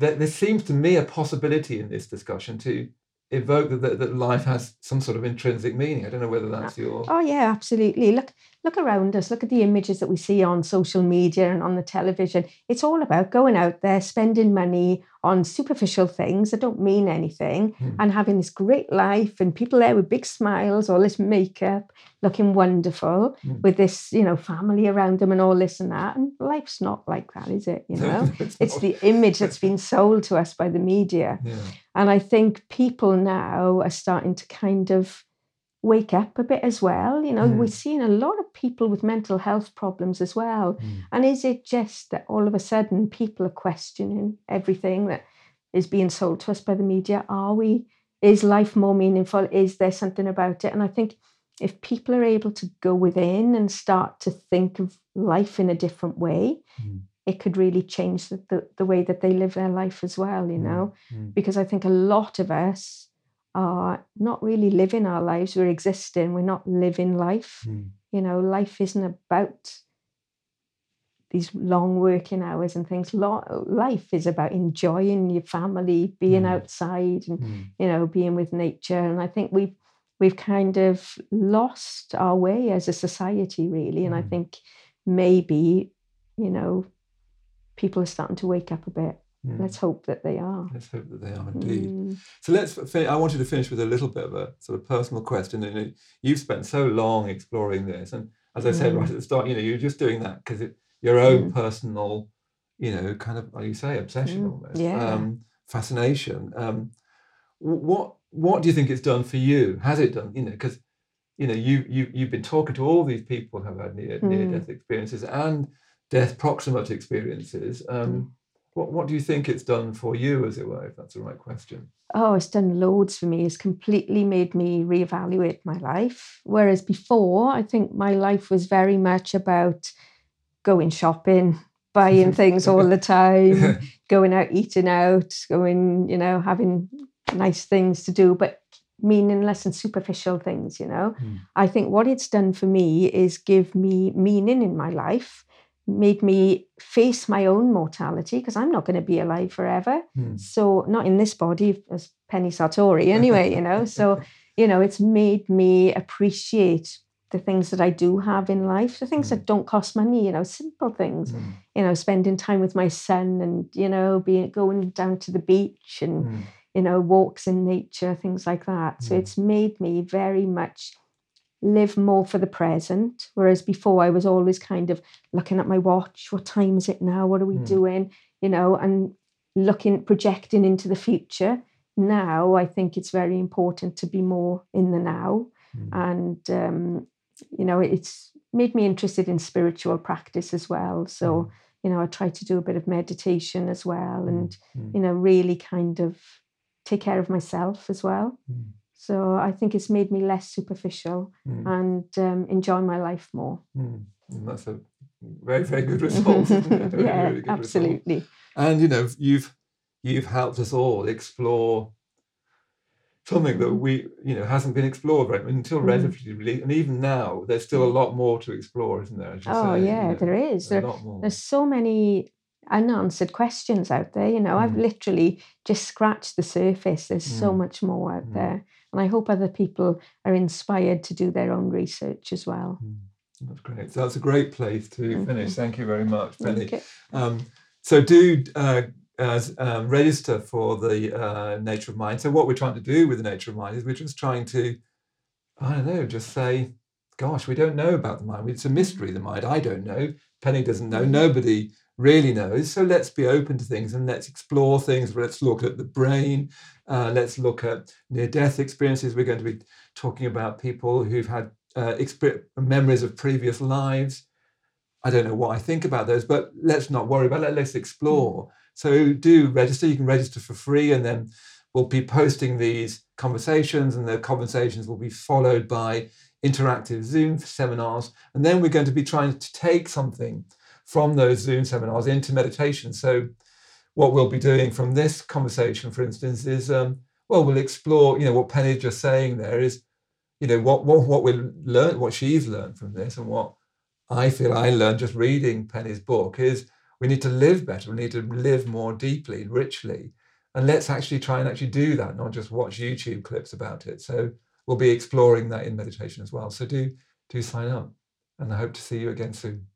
Speaker 2: there, there seems to me a possibility in this discussion to evoke that, that, that life has some sort of intrinsic meaning. I don't know whether that's uh, your.
Speaker 3: Oh yeah, absolutely. Look look around us. Look at the images that we see on social media and on the television. It's all about going out there, spending money on superficial things that don't mean anything,
Speaker 2: Hmm.
Speaker 3: and having this great life and people there with big smiles, all this makeup, looking wonderful,
Speaker 2: Hmm.
Speaker 3: with this, you know, family around them and all this and that. And life's not like that, is it? You know?
Speaker 2: it's
Speaker 3: It's the image that's been sold to us by the media.
Speaker 2: Yeah.
Speaker 3: And I think people now are starting to kind of wake up a bit as well. You know,
Speaker 2: Mm.
Speaker 3: we're seeing a lot of people with mental health problems as well.
Speaker 2: Mm.
Speaker 3: And is it just that all of a sudden people are questioning everything that is being sold to us by the media? Are we, is life more meaningful? Is there something about it? And I think if people are able to go within and start to think of life in a different way,
Speaker 2: Mm.
Speaker 3: it could really change the, the, the way that they live their life as well, you
Speaker 2: Mm.
Speaker 3: know
Speaker 2: Mm.
Speaker 3: because I think a lot of us are not really living our lives. We're existing. We're not living life.
Speaker 2: Mm.
Speaker 3: You know, life isn't about these long working hours and things. Life is about enjoying your family, being
Speaker 2: Mm.
Speaker 3: outside, and
Speaker 2: Mm.
Speaker 3: you know, being with nature. And I think we've we've kind of lost our way as a society, really. And I
Speaker 2: Mm.
Speaker 3: think maybe, you know, people are starting to wake up a bit.
Speaker 2: Mm.
Speaker 3: Let's hope that they are.
Speaker 2: Let's hope that they are indeed.
Speaker 3: Mm.
Speaker 2: So let's. Fin- I wanted to finish with a little bit of a sort of personal question. And you- you've spent so long exploring this, and as I said
Speaker 3: Mm.
Speaker 2: right at the start, you know, you're just doing that because it's your own
Speaker 3: Mm.
Speaker 2: personal, you know, kind of, like you say, obsession
Speaker 3: Mm,
Speaker 2: almost,
Speaker 3: yeah.
Speaker 2: um, fascination. Um, what What do you think it's done for you? Has it done? You know, because you know, you you you've been talking to all these people who have had near near
Speaker 3: Mm.
Speaker 2: death experiences and death proximate experiences. Um,
Speaker 3: Mm.
Speaker 2: What What do you think it's done for you, as it were? If that's the right question.
Speaker 3: Oh, it's done loads for me. It's completely made me reevaluate my life. Whereas before, I think my life was very much about going shopping, buying things all the time, going out, eating out, going, you know, having nice things to do, but meaningless and superficial things, you know.
Speaker 2: Mm.
Speaker 3: I think what it's done for me is give me meaning in my life, made me face my own mortality because I'm not going to be alive forever.
Speaker 2: Hmm.
Speaker 3: So, not in this body as Penny Sartori, anyway, you know. So, you know, it's made me appreciate the things that I do have in life, the things
Speaker 2: Mm.
Speaker 3: that don't cost money, you know, simple things,
Speaker 2: Mm.
Speaker 3: you know, spending time with my son and, you know, being going down to the beach and,
Speaker 2: Mm.
Speaker 3: you know, walks in nature, things like that. So
Speaker 2: Mm.
Speaker 3: it's made me very much live more for the present. Whereas before I was always kind of looking at my watch, what time is it now? What are we
Speaker 2: Mm.
Speaker 3: doing? You know, and looking, projecting into the future. Now I think it's very important to be more in the now.
Speaker 2: Mm.
Speaker 3: And, um, you know, it's made me interested in spiritual practice as well. So,
Speaker 2: Mm.
Speaker 3: you know, I try to do a bit of meditation as well and,
Speaker 2: Mm.
Speaker 3: you know, really kind of take care of myself as well.
Speaker 2: Mm.
Speaker 3: So I think it's made me less superficial
Speaker 2: Mm.
Speaker 3: and um, enjoy my life more.
Speaker 2: Mm. And that's a very very good result. isn't it? A really,
Speaker 3: yeah,
Speaker 2: really good result.
Speaker 3: absolutely.
Speaker 2: And you know, you've you've helped us all explore something that we you know hasn't been explored right until
Speaker 3: Mm.
Speaker 2: relatively, and even now there's still a lot more to explore, isn't there? you
Speaker 3: Oh
Speaker 2: say, you
Speaker 3: yeah,
Speaker 2: know,
Speaker 3: there is.
Speaker 2: a
Speaker 3: There,
Speaker 2: lot more.
Speaker 3: there's so many unanswered questions out there. You know, I've
Speaker 2: Mm.
Speaker 3: literally just scratched the surface. There's so
Speaker 2: Mm.
Speaker 3: much more out
Speaker 2: Mm.
Speaker 3: there, and I hope other people are inspired to do their own research as well.
Speaker 2: Mm. That's great. So that's a great place to finish. Thank you very much, Penny. Um, so do uh, as, um, register for the uh, Nature of Mind. So what we're trying to do with the Nature of Mind is we're just trying to, I don't know, just say, gosh, we don't know about the mind. It's a mystery, the mind. I don't know. Penny doesn't know.
Speaker 3: Mhm.
Speaker 2: Nobody really knows. So let's be open to things and let's explore things. Let's look at the brain. Uh, let's look at near-death experiences. We're going to be talking about people who've had uh, exper- memories of previous lives. I don't know what I think about those, but let's not worry about it. Let's explore. So do register. You can register for free, and then we'll be posting these conversations, and the conversations will be followed by interactive Zoom seminars. And then we're going to be trying to take something from those Zoom seminars into meditation. So what we'll be doing from this conversation, for instance, is um, well, we'll explore. You know what Penny's just saying there is, you know what what what we learned, what she's learned from this, and what I feel I learned just reading Penny's book is we need to live better. We need to live more deeply, richly. And let's actually try and actually do that, not just watch YouTube clips about it. So we'll be exploring that in meditation as well. So do do sign up. And I hope to see you again soon.